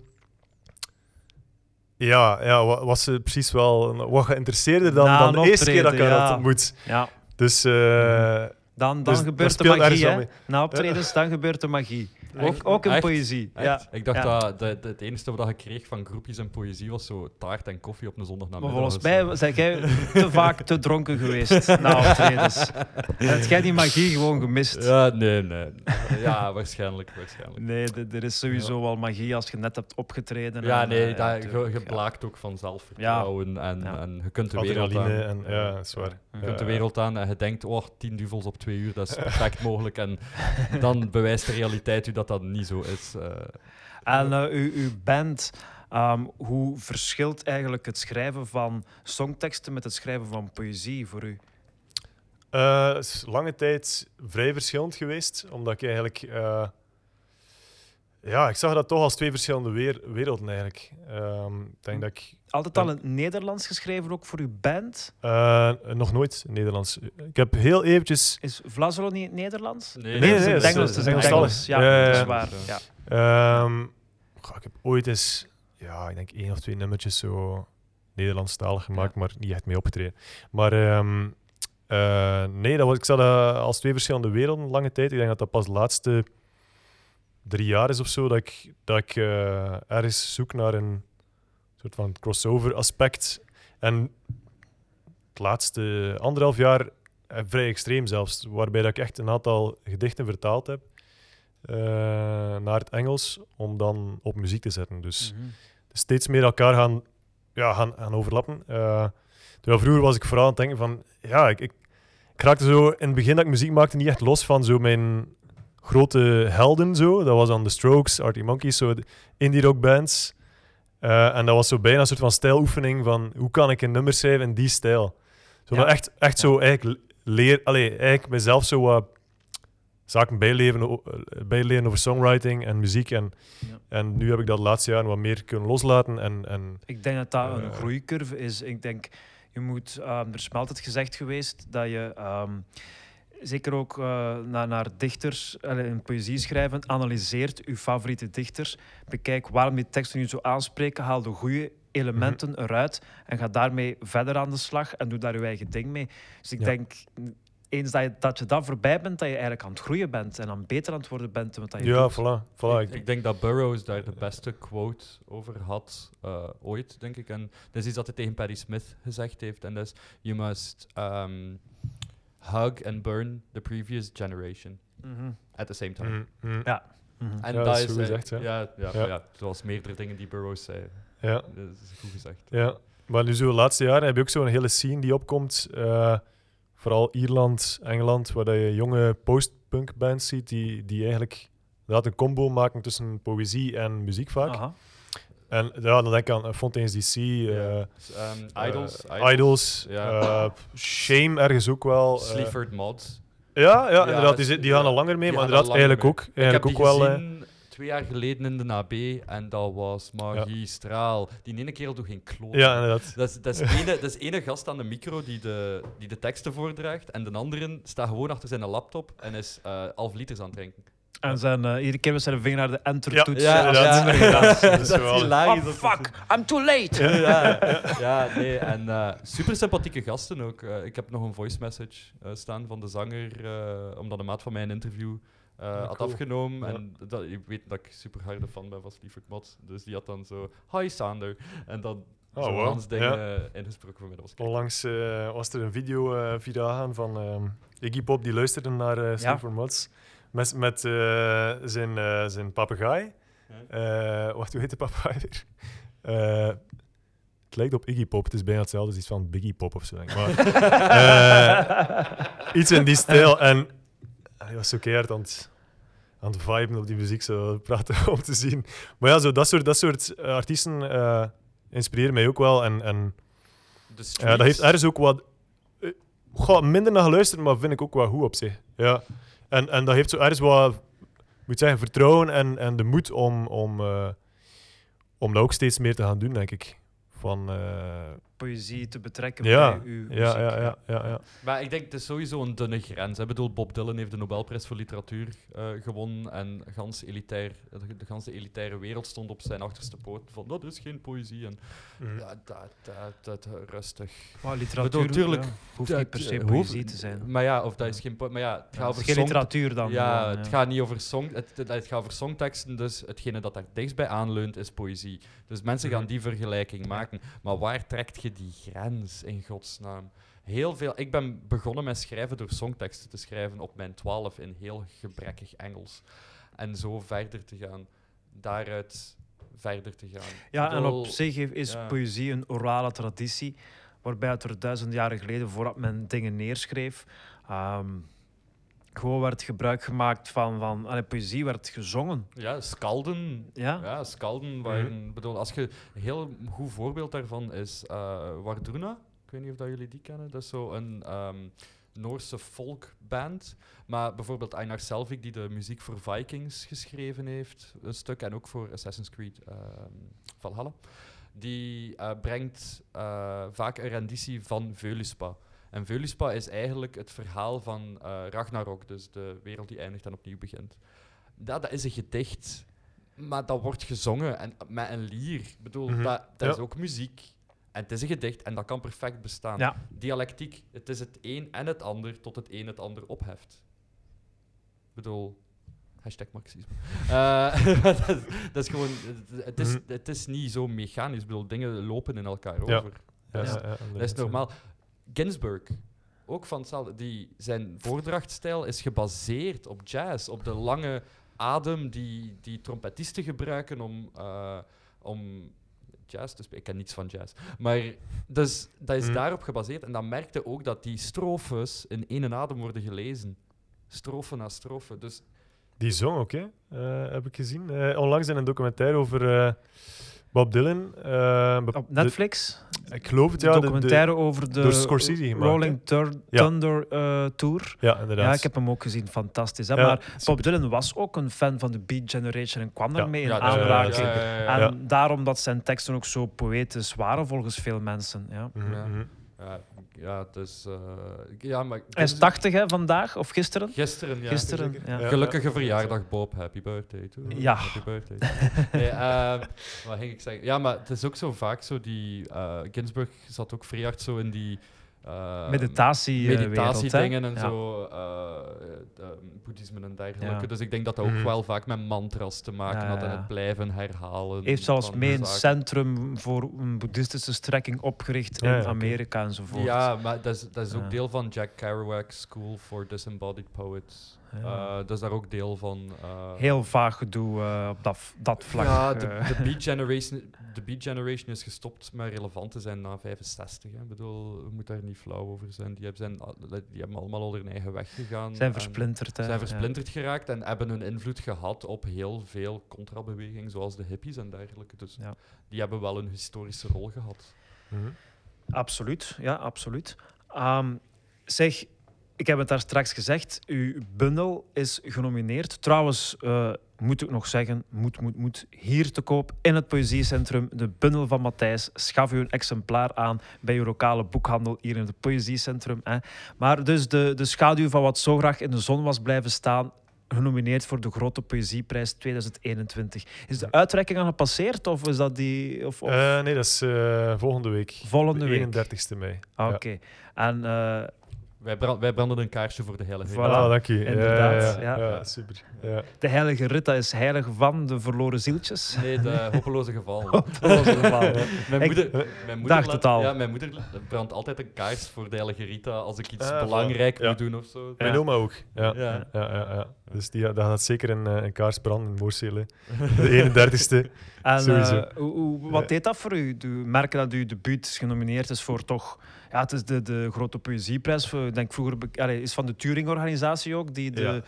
Ja, ja wa- was ze precies wel wat geïnteresseerder dan, dan de eerste keer dat ik haar had ontmoet. Ja. Dus eh, Dan, dan Dus daar gebeurt de magie, hè? Na optredens, dan gebeurt de magie. Ook, ook in Echt? poëzie. Echt? Ja. Ik dacht Ja. dat de, de- het enige wat je kreeg van groepjes en poëzie was zo taart en koffie op een Maar zondagnamiddag. volgens of mij zijn jij te vaak te dronken geweest na optredens. En heb jij die magie gewoon gemist? Ja, nee, nee. Ja, waarschijnlijk, waarschijnlijk. Nee, er is sowieso wel magie als je net hebt opgetreden. Ja, en, nee, eh, dat, je, blaakt ook van zelfvertrouwen en, Ja. en je kunt de wereld aan. en ja, dat is waar. Je kunt de wereld aan en je denkt, oh, tien duvels op twee uur, dat is perfect mogelijk. En dan bewijst de realiteit u dat dat niet zo is. eh. En eh, uw, uw band, ehm, hoe verschilt eigenlijk het schrijven van songteksten met het schrijven van poëzie voor u? Eh, het is lange tijd vrij verschillend geweest, omdat ik eigenlijk... eh, ja, ik zag dat toch als twee verschillende weer- werelden eigenlijk. Ehm, ik denk dat ik Altijd al in het Nederlands geschreven, ook voor uw band? eh, nog nooit Nederlands... Ik heb heel eventjes... Is Vlazolo niet in het Nederlands? Nee, nee, in nee, het Engels. Het. Engels. Ja, Ja, ja, dat is waar. Ja. ehm, goh, ik heb ooit eens... Ja, ik denk één of twee nummertjes zo Nederlandstalig gemaakt, maar niet echt mee opgetreden. Maar ehm, eh, nee, dat was, ik zag dat als twee verschillende werelden lange tijd. Ik denk dat dat pas de laatste drie jaar is of zo, dat ik, dat ik eh, ergens zoek naar een soort van crossover aspect. En het laatste anderhalf jaar eh, vrij extreem zelfs, waarbij dat ik echt een aantal gedichten vertaald heb eh, naar het Engels, om dan op muziek te zetten. Dus Mhm. steeds meer elkaar gaan, ja, gaan, gaan overlappen. Terwijl vroeger was ik vooral aan het denken van, ja, ik, ik, ik raakte zo in het begin dat ik muziek maakte niet echt los van zo mijn grote helden. Zo. Dat was dan The Strokes, Arctic Monkeys, zo indie rock bands. Eh, en dat was zo bijna een soort van stijloefening van hoe kan ik een nummer schrijven in die stijl. Zo Ja. dat echt, echt zo eigenlijk leer, allee, eigenlijk mezelf zo wat zaken bijleren, o- eh, bijleren over songwriting en muziek. En, Ja. en nu heb ik dat de laatste jaren wat meer kunnen loslaten. En, en Ik denk dat dat een Eh. groeicurve is. Ik denk, je moet, ehm, er is altijd gezegd geweest dat je, ehm, zeker ook eh, naar, naar dichters, in poëzie schrijven, analyseert uw favoriete dichters. Bekijk waarom die teksten u zo aanspreken, haal de goede elementen Mhm. eruit en ga daarmee verder aan de slag en doe daar je eigen ding mee. Dus ik Ja. denk, eens dat je, dat je dat voorbij bent, dat je eigenlijk aan het groeien bent en aan beter aan het worden bent dan wat je ja, doet. voilà. voilà. ik, ik denk dat Burroughs daar de beste quote over had eh, ooit, denk ik. En dat is iets dat hij tegen Patti Smith gezegd heeft. En dat is, you must um, hug and burn the previous generation Mhm. at the same time. Mhm, mhm. Ja. Mhm. En Ja, dat dat is gezegd, ja. ja, ja, Ja. ja, zoals meerdere dingen die Burroughs zei. Ja. Dat is goed gezegd. Ja, maar nu zo de laatste jaren heb je ook zo'n hele scene die opkomt. eh, vooral Ierland, Engeland, waar dat je jonge post-punk bands ziet die, die eigenlijk inderdaad een combo maken tussen poëzie en muziek vaak. Aha. En ja, dan denk ik aan eh, Fontaine's DC, eh, Ja. S- ehm, Idols. eh, Idols, Ja. eh, Shame ergens ook wel. Sleaford Mods. ja, ja, Ja, inderdaad, die, die gaan ja, al langer mee, maar inderdaad eigenlijk ook, Ik heb eigenlijk die ook wel... twee jaar geleden in de AB en dat was magistraal. Die ene kerel doet geen kloot. ja, inderdaad. Dat is, dat, is ene, dat is ene gast aan de micro die de, die de teksten voordraagt en de andere staat gewoon achter zijn laptop en is half liters aan het drinken. En zijn, eh, iedere keer met zijn vinger naar de Ja, enter-toets. ja, nummer gedaan. Dat is wel- Oh, fuck, I'm too late. ja, ja, nee. En eh, super sympathieke gasten ook. Eh, ik heb nog een voice message eh, staan van de zanger, eh, omdat een maat van mij een interview eh, had cool. afgenomen. Ja. En dat, je weet dat ik super harde fan ben van Sleaford Mods. Dus die had dan zo, hi Sander. En dan Oh, zo wow. Dingen Ja. ingesproken voor mij. Dat was kei- Onlangs was er een video eh gaan van ehm, Iggy Pop, die luisterde naar uh, Mods. Met, met eh, zijn, eh, zijn papegaai. Eh, wacht, hoe heet de papegaai weer? Het lijkt op Iggy Pop. Het is bijna hetzelfde als iets van Biggie Pop of zo. Denk ik. Maar, iets in die stijl. En hij was zo keihard aan het, aan het viben op die muziek, zo praten om te zien. Maar ja, zo, dat soort, dat soort artiesten inspireren mij ook wel. En, en ja, dat heeft ergens ook wat. goh, minder naar geluisterd, maar vind ik ook wel goed op zich. Ja. En, en dat heeft zo ergens wat. Moet zeggen, vertrouwen en, en de moed om, om, eh, om dat ook steeds meer te gaan doen, denk ik. Van, eh, Poëzie te betrekken ja, bij uw ja, muziek. ja, ja, ja, ja. Maar ik denk, het is sowieso een dunne grens. Ik bedoel, Bob Dylan heeft de Nobelprijs voor literatuur eh, gewonnen en gans elitair, de, de ganse elitaire wereld stond op zijn achterste poot van dat is geen poëzie. En Mhm. ja, dat, dat, dat, rustig. Maar literatuur bedoel, tuurlijk, ja, hoeft niet per se eh, poëzie hoeft- te zijn. Maar ja, of dat is geen po- Maar ja, het Ja, gaat over is geen song- literatuur dan. Ja, het ja. gaat niet over song, het, het, het gaat over songteksten, dus hetgene dat daar dichtstbij aanleunt is poëzie. Dus mensen gaan Mhm. die vergelijking maken. Maar waar trekt je die grens in godsnaam? Heel veel. Ik ben begonnen met schrijven door songteksten te schrijven op mijn 12 in heel gebrekkig Engels. En zo verder te gaan. Daaruit verder te gaan. Ja, en op zich is ja. poëzie een orale traditie, waarbij het er duizend jaren geleden, voordat men dingen neerschreef, ehm, gewoon werd gebruik gemaakt van, van allee, poëzie werd gezongen. Ja, skalden. Ja? Ja, skalden. Waren, bedoel, als je, een heel goed voorbeeld daarvan is eh Wardruna. Ik weet niet of dat jullie die kennen. Dat is zo een ehm, Noorse folkband. Maar bijvoorbeeld Einar Selvik, die de muziek voor Vikings geschreven heeft, een stuk, en ook voor Assassin's Creed ehm, Valhalla. Die eh, brengt eh, vaak een renditie van Veuluspa. En Veuluspa is eigenlijk het verhaal van eh, Ragnarok, dus de wereld die eindigt en opnieuw begint. Dat, dat is een gedicht, maar dat wordt gezongen en, met een lier. Ik bedoel, Mhm. dat, dat is ook muziek. En het is een gedicht en dat kan perfect bestaan. Ja. Dialectiek, het is het een en het ander tot het een het ander opheft. Ik bedoel, hashtag marxisme. Eh, dat, is, dat is gewoon, het- is, Mhm. het is niet zo mechanisch. Ik bedoel, dingen lopen in elkaar over. Ja, Dat is- ja, ja, dat is normaal. Ginsberg, ook van hetzelfde. Die, zijn voordrachtstijl is gebaseerd op jazz, op de lange adem die, die trompetisten gebruiken om, eh, om jazz te spelen. Ik ken niets van jazz. Maar dus, dat is Mhm. daarop gebaseerd. En dan merkte ook dat die strofes in één adem worden gelezen. Strofe na strofe. Dus Die zong ook, hè? Eh, heb ik gezien. Eh, onlangs in een documentaire over eh, Bob Dylan. eh, Op Netflix, ik geloof het, een ja. de- de- documentaire over de door Scorsese gemaakt, Rolling Tur- Ja. Thunder eh, Tour. ja, inderdaad. Ja, ik heb hem ook gezien, fantastisch. Hè? Ja, Maar super. Bob Dylan was ook een fan van de Beat Generation en kwam Ja. daarmee in ja, dat is- aanraking. ja, ja, ja, ja. En daarom dat zijn teksten ook zo poëtisch waren volgens veel mensen. Ja. Mhm, Ja. Ja, ja, het is... eh, ja, maar... Hij is 80 hè, vandaag, of gisteren? Gisteren, ja. Gisteren, ja. Ja. Gelukkige verjaardag, Bob. Happy birthday to you. Ja. Happy birthday. nee, ehm, wat ging ik zeggen? Ja, maar het is ook zo vaak zo die... eh Ginsburg zat ook vrij hard zo in die... eh, Meditatie, eh, meditatiedingen en zo, eh, eh, boeddhisme en dergelijke. Ja. Dus ik denk dat dat ook Mhm. wel vaak met mantras te maken Ja, had en het blijven herhalen. Heeft zelfs mee een zaken. centrum voor een boeddhistische strekking opgericht Ja, in. Amerika enzovoort. Ja, maar dat is, dat is ook Ja. deel van Jack Kerouac's School for Disembodied Poets. Ja. Eh, dat is daar ook deel van. eh, Heel vaag gedoe eh, op dat, dat vlak. Ja, de, de, beat generation, de Beat Generation is gestopt met relevant te zijn na 65. Hè. Ik bedoel, we moeten daar niet flauw over zijn. Die hebben, zijn, die hebben allemaal al hun eigen weg gegaan. zijn versplinterd. hè. zijn Ja. versplinterd geraakt en hebben een invloed gehad op heel veel contrabewegingen, zoals de hippies en dergelijke. Dus Ja. die hebben wel een historische rol gehad. Mhm. Absoluut, ja, absoluut. Ehm, zeg, ik heb het daar straks gezegd, uw bundel is genomineerd. Trouwens, eh, moet ik nog zeggen, moet, moet, moet, hier te koop in het Poëziecentrum. De bundel van Matthijs. Schaf u een exemplaar aan bij uw lokale boekhandel hier in het Poëziecentrum. Hè. Maar dus de, de schaduw van wat zo graag in de zon was blijven staan, genomineerd voor de Grote Poëzieprijs 2021. Is de uitreiking al gepasseerd of is dat die... Of, of Eh, nee, dat is eh, volgende week. volgende de week? 31ste mei. Ah, Ja. Oké. En Wij, bran- wij branden een kaarsje voor de hele Voilà. Dank je. Ja, Inderdaad, Ja, ja. ja. super. Ja. de heilige Rita is heilig van de verloren zieltjes. Nee, de hopeloze geval. Mijn moeder, mijn moeder dacht laat- het al. Ja, mijn moeder brandt altijd een kaars voor de heilige Rita als ik iets voilà. belangrijk Ja. moet doen of zo. Mijn Ja. oma ook. Ja. Ja. Ja, ja, ja. Dus die, dat gaat zeker een, eh, een kaars branden in Moorsele. De 31ste. En Sowieso. eh, hoe, hoe- wat deed dat voor u? U merken dat uw debuut genomineerd is voor toch... Ja, het is de, de grote poëzieprijs. Denk vroeger allee, is van de Turing-organisatie ook, die de, Ja.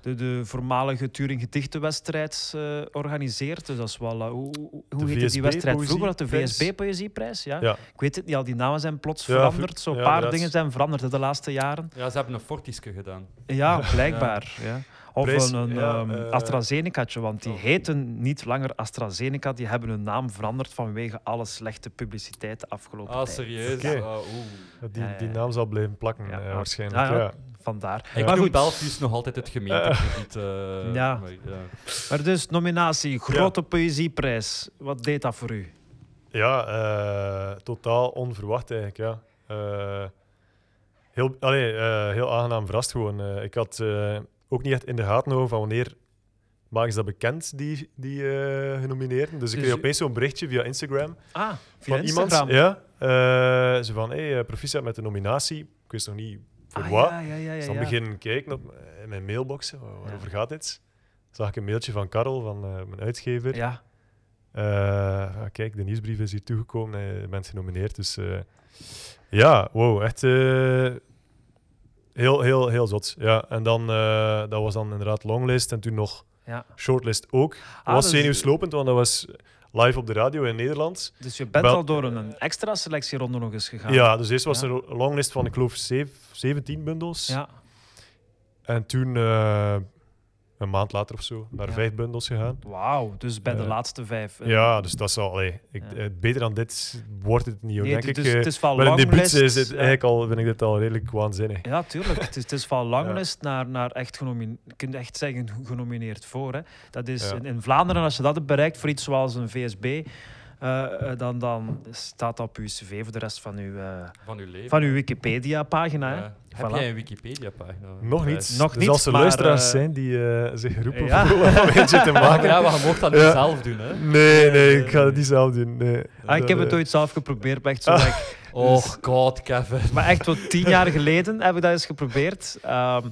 de, de voormalige Turing gedichtenwedstrijd eh organiseert. Dus dat is wel... eh, hoe hoe, heette die wedstrijd vroeger? Het de Poëzieprijs? VSB-poëzieprijs? Ja. Ja. Ik weet het niet, al die namen zijn plots Ja, veranderd. Zo'n ja, paar dingen zijn veranderd de laatste jaren. Ja, ze hebben een fortiske gedaan. Ja, blijkbaar. Ja. Of Prijs, een, een ja, ehm, eh, AstraZenecaatje, want die oh. heten niet langer AstraZeneca. Die hebben hun naam veranderd vanwege alle slechte publiciteit de afgelopen Ah, tijd. serieus? Ah, oeh. Die, die naam zal blijven plakken, Ja, eh, waarschijnlijk. ja, ja. Ja. Vandaar. Ik maar noem goed, Belfius nog altijd het gemeentegebied. eh, Ja. maar, ja. maar dus nominatie, grote poëzieprijs. Wat deed dat voor u? Ja, eh, totaal onverwacht eigenlijk. Ja. Eh, heel, allee, eh, heel aangenaam verrast gewoon. Eh, ik had eh, ook niet echt in de gaten gehouden van wanneer maken ze dat bekend, die, die eh, genomineerden. Dus ik Dus kreeg opeens zo'n berichtje via Instagram Ah, via van Instagram. iemand. Ja, eh, zo van, hey, eh, proficiat met de nominatie. Ik wist nog niet voor Ah, wat. Ja, ja, ja, ja, Dus dan beginnen kijken op, in mijn mailbox. Waarover gaat dit? Zag ik een mailtje van Karel, van mijn uitgever. Ja, ah, kijk, de nieuwsbrief is hier toegekomen. en Je bent genomineerd. Dus ja, wow, echt heel, heel, heel zot. Ja, en dan, eh, dat was dan inderdaad longlist en toen nog ja. shortlist ook. Dat Ah, was dus- zenuwslopend, want dat was live op de radio in Nederland. Dus je bent Wel- al door een extra selectieronde nog eens gegaan. Ja, dus eerst was Ja. er een longlist van, ik geloof, zev- 17 bundels. Ja. En toen, eh, een maand later of zo, naar Ja. vijf bundels gegaan. Wauw, dus bij de Eh, laatste vijf. En- Ja, dus dat is al... allee, ik, Ja. eh, beter dan dit wordt het niet, hoor, Nee, denk dus ik. het eh. is van longlist, is het eigenlijk al, vind ik dit al redelijk waanzinnig. Ja, tuurlijk. Het is, het is van longlist naar, naar echt genomineerd. Je kunt echt zeggen genomineerd voor. Hè. Dat is in, in Vlaanderen, als je dat hebt bereikt voor iets zoals een VSB, eh, eh, dan, dan staat dat op uw cv voor de rest van uw, eh, Van uw leven. van uw Wikipedia-pagina. hè. Heb Voilà. jij een Wikipedia-pagina? Nog niet. Nog dus niet, als er maar, luisteraars eh, zijn die eh, zich roepen ja. voor om een beetje te maken. ja, maar je mocht dat niet Ja. zelf doen, hè? Nee, nee, ik ga het niet zelf doen. Nee. Ah, ik heb het eh, ooit zelf geprobeerd, maar echt, zo, Ah. Oh god, Kevin. maar echt wel tien jaar geleden heb ik dat eens geprobeerd. Ehm,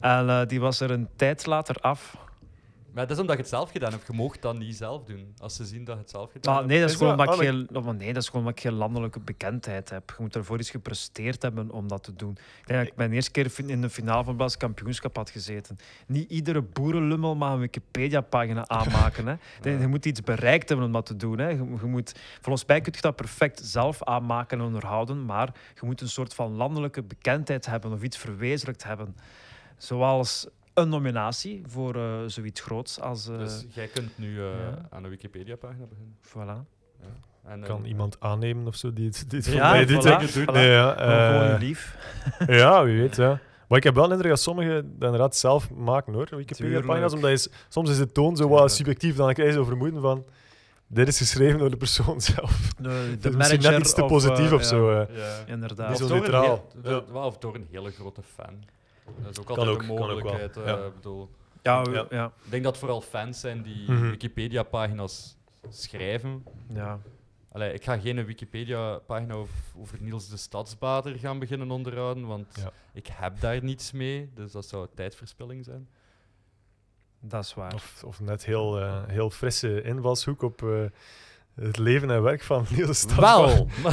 en eh, die was er een tijd later af. Maar dat is omdat je het zelf gedaan hebt. Je mocht dat niet zelf doen. Als ze zien dat je het zelf gedaan Maar hebt. nee, dat is, Is gewoon dat- omdat ik ah, geen, oh, maar nee, dat is gewoon omdat ik geen landelijke bekendheid heb. Je moet ervoor iets gepresteerd hebben om dat te doen. Ik denk dat ik mijn eerste keer in de finale van het kampioenschap had gezeten. Niet iedere boerenlummel mag een Wikipedia-pagina aanmaken. Hè. Je- Je moet iets bereikt hebben om dat te doen. Hè. Je, je moet, volgens mij kun je dat perfect zelf aanmaken en onderhouden, maar je moet een soort van landelijke bekendheid hebben of iets verwezenlijkt hebben. Zoals een nominatie voor eh, zoiets groots als... eh, Dus jij kunt nu eh, ja. aan een Wikipedia-pagina beginnen. voilà. En, eh, Kan iemand aannemen of zo die het, Ja, mij doet? voilà, hè? voilà. Nee, ja, Gewoon eh, lief. ja, wie weet. Ja. Maar ik heb wel de indruk dat sommigen dat inderdaad zelf maken hoor, Wikipedia-pagina's. Omdat je, s- soms is de toon zo wat subjectief, dan krijg je zo vermoeden van dit is geschreven door de persoon zelf. De, de is misschien manager net iets te of, positief of zo. ja, ja. inderdaad. Niet Of zo neutraal. heel- door een hele grote fan. Dat is ook Kan altijd ook, een kan ook wel, mogelijkheid. eh, ja. ik bedoel, Ja, we- Ja. ja. ik denk dat vooral fans zijn die Mhm. Wikipedia-pagina's schrijven. ja. Allee, ik ga geen Wikipedia-pagina over, over Niels de Stadsbader gaan beginnen onderhouden, want Ja. ik heb daar niets mee, dus dat zou tijdverspilling zijn. Dat is waar. Of, of net heel, eh, heel frisse invalshoek op eh, het leven en werk van Niels Stadsbader. Wel!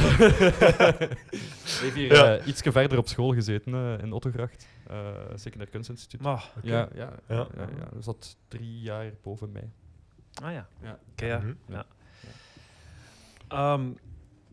ik heb hier Ja. ietsje verder op school gezeten, eh, in Ottogracht, uh, secundair kunstinstituut. Maar, Oké. Ja, ja, ja. Ja. ja, ja. Zat drie jaar boven mij. ah ja. Ja. Oké, ja. Mhm. Ja. Ehm,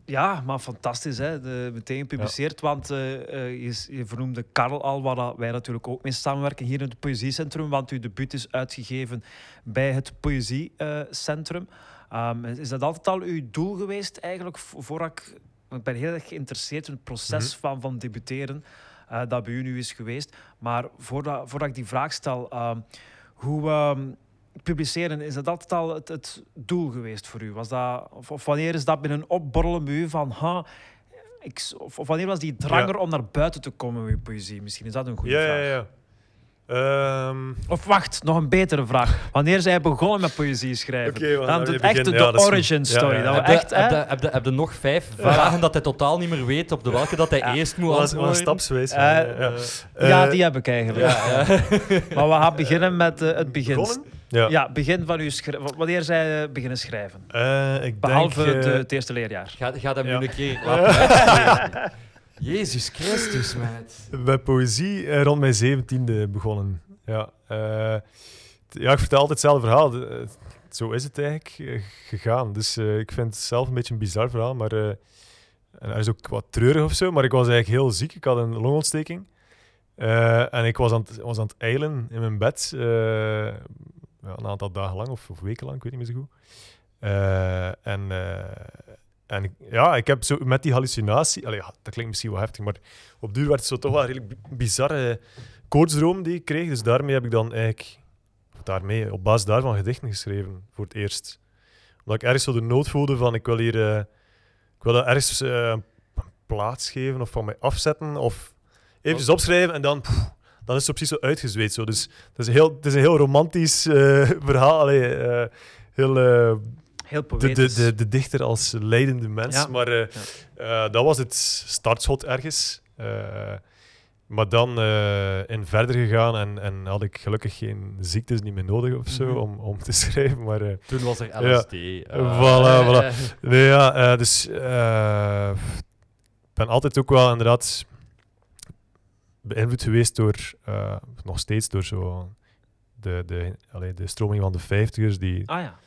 ja, maar fantastisch, hè? De, meteen gepubliceerd. Want eh, eh, je, je vernoemde Karel al, waar dat wij natuurlijk ook mee samenwerken hier in het Poëziecentrum. Want uw debuut is uitgegeven bij het Poëziecentrum. Ehm, is dat altijd al uw doel geweest, eigenlijk, vo- voor ik... Ik ben heel erg geïnteresseerd in het proces Mhm. van, van debuteren, eh, dat bij u nu is geweest. Maar voordat, voordat ik die vraag stel, ehm, hoe... ehm, publiceren, is dat altijd al het, het doel geweest voor u? Was dat, of, of wanneer is dat binnen opborrelen bij u van... Ha, ik, of, of wanneer was die drang Ja. er om naar buiten te komen met uw poëzie? Misschien is dat een goede Ja, vraag. ja, ja. Ehm, Of wacht, nog een betere vraag. Wanneer zij begonnen met poëzie schrijven? Dan het beginnen. Ja, de dat origin Ja, story. ja. Dat we Heb je, echt, heb, je, heb, je, heb je nog vijf vragen dat hij totaal niet meer weet op de welke dat hij eerst moet antwoorden? stapswijs. Eh, ja, ja. ja, Eh, die heb ik eigenlijk. Maar we gaan beginnen met eh, het begin. Ja. Ja, begin van uw Wanneer zij eh, beginnen schrijven? Eh, ik Behalve denk, de, eh, het eerste leerjaar. Ga, ga hem Ja. nu een keer laten. Jezus Christus, meid. bij poëzie eh, rond mijn zeventiende begonnen. Ja, eh, ja, ik vertel altijd hetzelfde verhaal. Eh, zo is het eigenlijk gegaan. Dus ik vind het zelf een beetje een bizar verhaal, maar en is ook wat treurig of zo. Maar ik was eigenlijk heel ziek. Ik had een longontsteking. En ik was aan, het, was aan het eilen in mijn bed. ja, een aantal dagen lang of, of weken lang, ik weet niet meer zo goed. En en ik, ja, ik heb zo met die hallucinatie... Allee, ja, dat klinkt misschien wel heftig, maar op duur werd het zo toch wel een redelijk bi- bizarre koortsdroom die ik kreeg. Dus daarmee heb ik dan eigenlijk... Daarmee, op basis daarvan gedichten geschreven, voor het eerst. Omdat ik ergens zo de nood voelde van, ik wil hier... eh, ik wil dat ergens een plaats geven of van mij afzetten of eventjes opschrijven en dan... dan is het precies zo uitgezweet. Zo. Dus het is een heel, het is een heel romantisch eh, verhaal. Allee, heel... Heel de, poëtisch. de, de, de dichter als leidende mens. Ja. Maar eh, eh, dat was het startschot ergens. Eh, maar dan eh, in verder gegaan en, en had ik gelukkig geen ziektes niet meer nodig of zo Mhm. om, om te schrijven. Maar eh, Toen was er Ja. LSD. eh, Voilà, voilà. nee, ja, eh, dus eh, ik ben altijd ook wel inderdaad beïnvloed geweest door, eh, nog steeds door zo de, de, allee, de stroming van de vijftigers die Ah ja.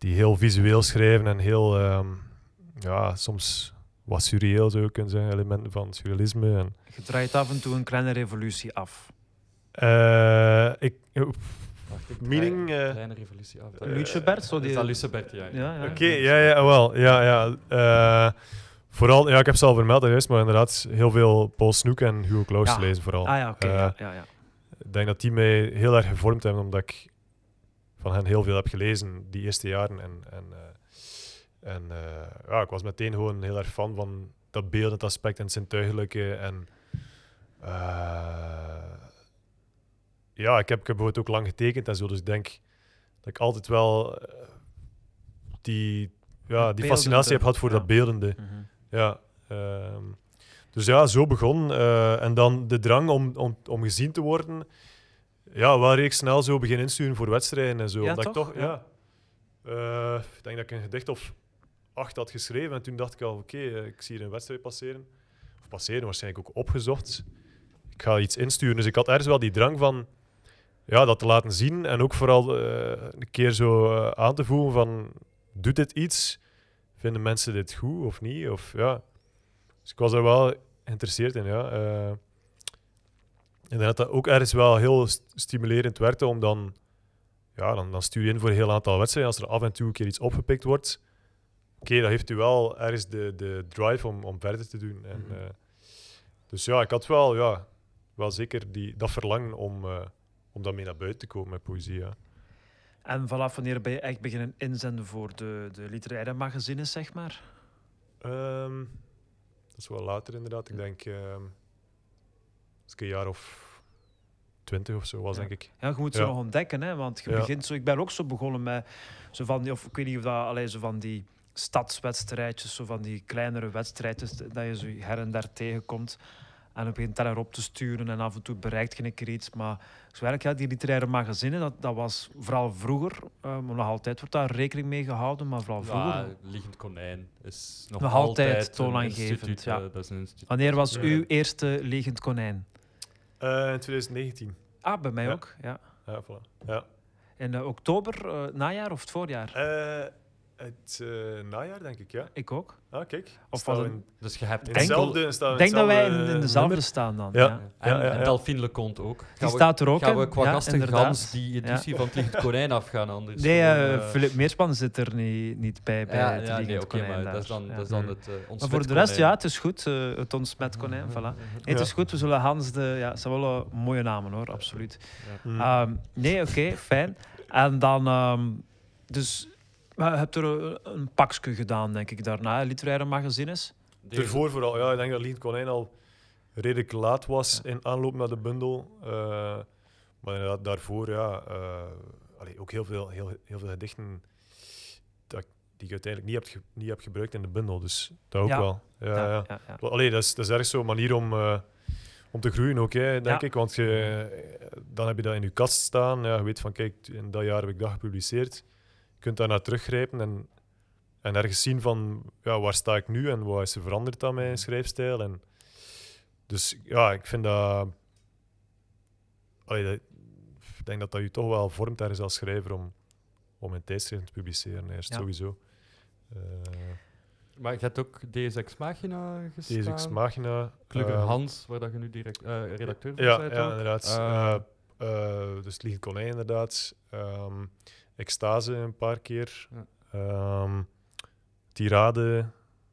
Die heel visueel schrijven en heel, ehm, ja, soms wat surreëel zou je kunnen zeggen, elementen van surrealisme. En, Je draait af en toe een kleine revolutie af. Eh, ik, oef, wacht, ik Meaning, draai- eh, Kleine revolutie af. Eh, Lucebert, zo Is die... dat Lucebert, ja. Ja, ja. Oké, ja, ja, wel, ja, ja. eh, vooral, ja, ik heb ze al vermeld juist, maar inderdaad heel veel Paul Snoek en Hugo Claus lezen vooral. Ah ja, oké. Ja, ja, ja. Ik denk dat die mij heel erg gevormd hebben, omdat ik van hen heel veel heb gelezen die eerste jaren. En, en, eh, en eh, ja, ik was meteen gewoon heel erg fan van dat beeldend aspect en het zintuigelijke. En eh, ja, ik heb, ik heb bijvoorbeeld ook lang getekend en zo, dus ik denk dat ik altijd wel die, ja, die fascinatie heb gehad voor ja. dat beeldende. Mhm. Ja. ehm, dus ja, zo begon. en dan de drang om, om, om gezien te worden. Ja, waar ik snel zo begin insturen voor wedstrijden en zo. Ja, Omdat ik toch? toch, Ja. ja. eh, ik denk dat ik een gedicht of acht had geschreven. En toen dacht ik al, oké, eh, ik zie hier een wedstrijd passeren. Of passeren, waarschijnlijk ook opgezocht. Ik ga iets insturen. Dus ik had ergens wel die drang van ja, dat te laten zien. En ook vooral eh, een keer zo aan te voelen van, doet dit iets? Vinden mensen dit goed of niet? Of, ja. Dus ik was er wel geïnteresseerd in, ja. Ik denk dat dat ook ergens wel heel st- stimulerend werkte om dan... Ja, dan, dan stuur je in voor een heel aantal wedstrijden. Als er af en toe een keer iets opgepikt wordt, oké, dan heeft u wel ergens de, de drive om, om verder te doen. En, Mhm. eh, dus ja, ik had wel, ja, wel zeker die, dat verlangen om, eh, om daarmee naar buiten te komen met poëzie, ja. En vanaf wanneer ben je echt beginnen inzenden voor de, de literaire magazines, zeg maar? Ehm, dat is wel later inderdaad. Ik denk ehm, als ik een jaar of twintig of zo was, Ja. denk ik. Ja, je moet ze Ja. nog ontdekken, hè? want je Ja. begint zo. Ik ben ook zo begonnen met zo van die, of ik weet niet of dat alleen zo van die stadswedstrijdjes, zo van die kleinere wedstrijdjes, dat je zo her en der tegenkomt. En op een teller op te sturen en af en toe bereikt je een keer iets. Maar zo eigenlijk, ja, die literaire magazine, dat, dat was vooral vroeger, eh, maar nog altijd wordt daar rekening mee gehouden, maar vooral vroeger. Ja, Liggend Konijn is nog, Nog altijd toonaangevend, instituut, ja. eh, dat is een instituut. Wanneer was uw eerste liggend konijn? Eh, in 2019. Ah, bij mij Ja. ook. Ja. Ja, voilà. Ja. In eh, oktober, eh, najaar of het voorjaar? Het eh, najaar, denk ik, ja. Ik ook. Ah, kijk. Of Staan het- Dus je hebt in Denk- hetzelfde, staan we Ik in denk dat wij in, dezelfde nummer. staan dan. Ja. Ja. En, Ja, ja, en. Delphine Leconte ook. Die Gaan we- staat er ook Gaan we in. qua Ja, gasten gans die editie van het Konijn afgaan anders? Nee, eh, eh, Philip Meerspan zit er niet, niet bij. bij ja, het ja, nee, oké, Konijn maar dat is dan, Ja. dat is dan het uh, Maar voor de rest, ja, het is goed. het ontsmet konijn, voilà. Nee, het Ja. is goed. We zullen Hans de... Ja, het zijn wel eh, mooie namen, hoor. Absoluut. Mm. Ehm, nee, oké, fijn. En dan... ehm, dus... Maar je hebt er eh, een pakje gedaan, denk ik, daarna, literaire magazines. Ervoor vooral, ja, ik denk dat Lien Konijn al redelijk laat was in aanloop naar de bundel. Eh, maar inderdaad, daarvoor, ja, eh, allee, ook heel veel, heel, heel veel gedichten dat, die ik uiteindelijk niet heb, niet heb gebruikt in de bundel. Dus dat ook Ja. wel. Ja, ja. Allee, dat, is, dat is ergens zo'n manier om, om te groeien ook, hè, denk Ja. ik. Want je, dan heb je dat in je kast staan. Ja, je weet van, kijk, in dat jaar heb ik dat gepubliceerd. Je kunt daar naar teruggrijpen en, en ergens zien van, ja, waar sta ik nu en wat is er veranderd aan mijn schrijfstijl. En, dus ja, ik vind dat... Allee, dat- ik denk dat dat je toch wel vormt ergens als schrijver om, om een tijdschrift te publiceren, eerst Ja. sowieso. Eh Maar je hebt ook DSX Machina gestaan. deze Ex Machina. Gelukkig eh, Hans, waar dat je nu direct, eh, redacteur van Ja, bent. ja ook. inderdaad. Eh, Eh, eh, dus het Licht Konijn, inderdaad. Ehm, extase een paar keer. Ja. Ehm, Tirade,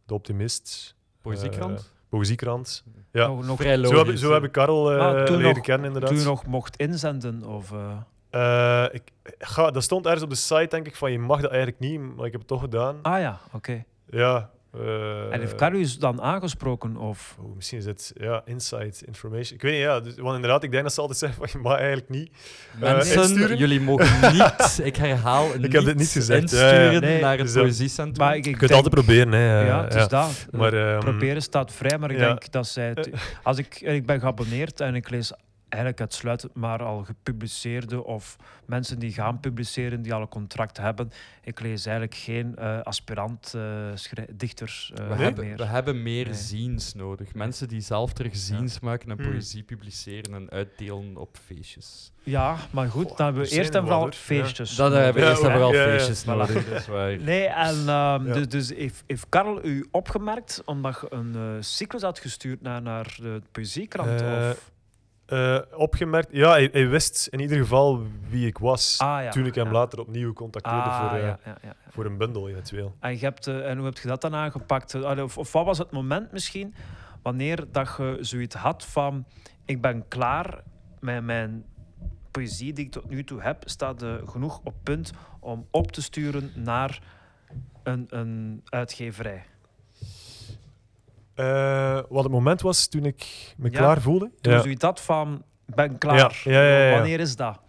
De Optimist. Poëziekrant. eh, Poëziekrant. Ja. Nog, nog, Vrij Zo logisch. heb, ik- zo heb ik Karel Ah, toen leren nog- kennen, inderdaad. toen je nog mocht inzenden, of... eh, Eh, ik, ga, dat stond ergens op de site, denk ik, van je mag dat eigenlijk niet, maar ik heb het toch gedaan. Ah ja, oké. Ja. Eh, En heeft Carus dan aangesproken, of... oh, misschien is het ja, inside information. Ik weet niet, ja. Dus, want inderdaad, ik denk dat ze altijd zeggen van je mag eigenlijk niet. eh, Mensen, insturen. jullie mogen niet, ik herhaal, Ik heb dit niet gezegd, insturen ja, ja. Nee, naar het dus poëziecentrum. Maar ik, ik Je kunt denk- altijd proberen, hè. Ja, eh, het is dat. Maar, ehm, Proberen staat vrij, maar ik ja. denk dat zij... het- als ik, ik ben geabonneerd en ik lees eigenlijk uitsluitend maar al gepubliceerde of mensen die gaan publiceren, die al een contract hebben. Ik lees eigenlijk geen eh, aspirant eh, dichters eh, we, Nee? hebben, meer. we hebben meer Nee. ziens nodig. Mensen die zelf terug ziens maken en poëzie publiceren en uitdelen op feestjes. Ja, maar goed, Goh, dan hebben we eerst en vooral. Ja. feestjes. Dat hebben we eerst en vooral feestjes nodig, dat is waar. Nee, en ehm, Ja. dus, dus heeft, heeft Karel u opgemerkt omdat je een eh, cyclus had gestuurd naar, naar de poëziekrant? Of? Eh, opgemerkt, ja, hij, hij wist in ieder geval wie ik was. Ah, ja, toen ik hem ja. later opnieuw contacteerde Ah, voor, eh, ja, voor een bundel eventueel. En, je hebt, eh, en hoe heb je dat dan aangepakt? Of, of wat was het moment misschien wanneer dat je zoiets had van ik ben klaar met mijn poëzie die ik tot nu toe heb, staat genoeg op punt om op te sturen naar een, een uitgeverij. Eh, wat het moment was toen ik me Ja, klaar voelde. Toen Ja. zoiets had van ben klaar. Ja. Wanneer is dat?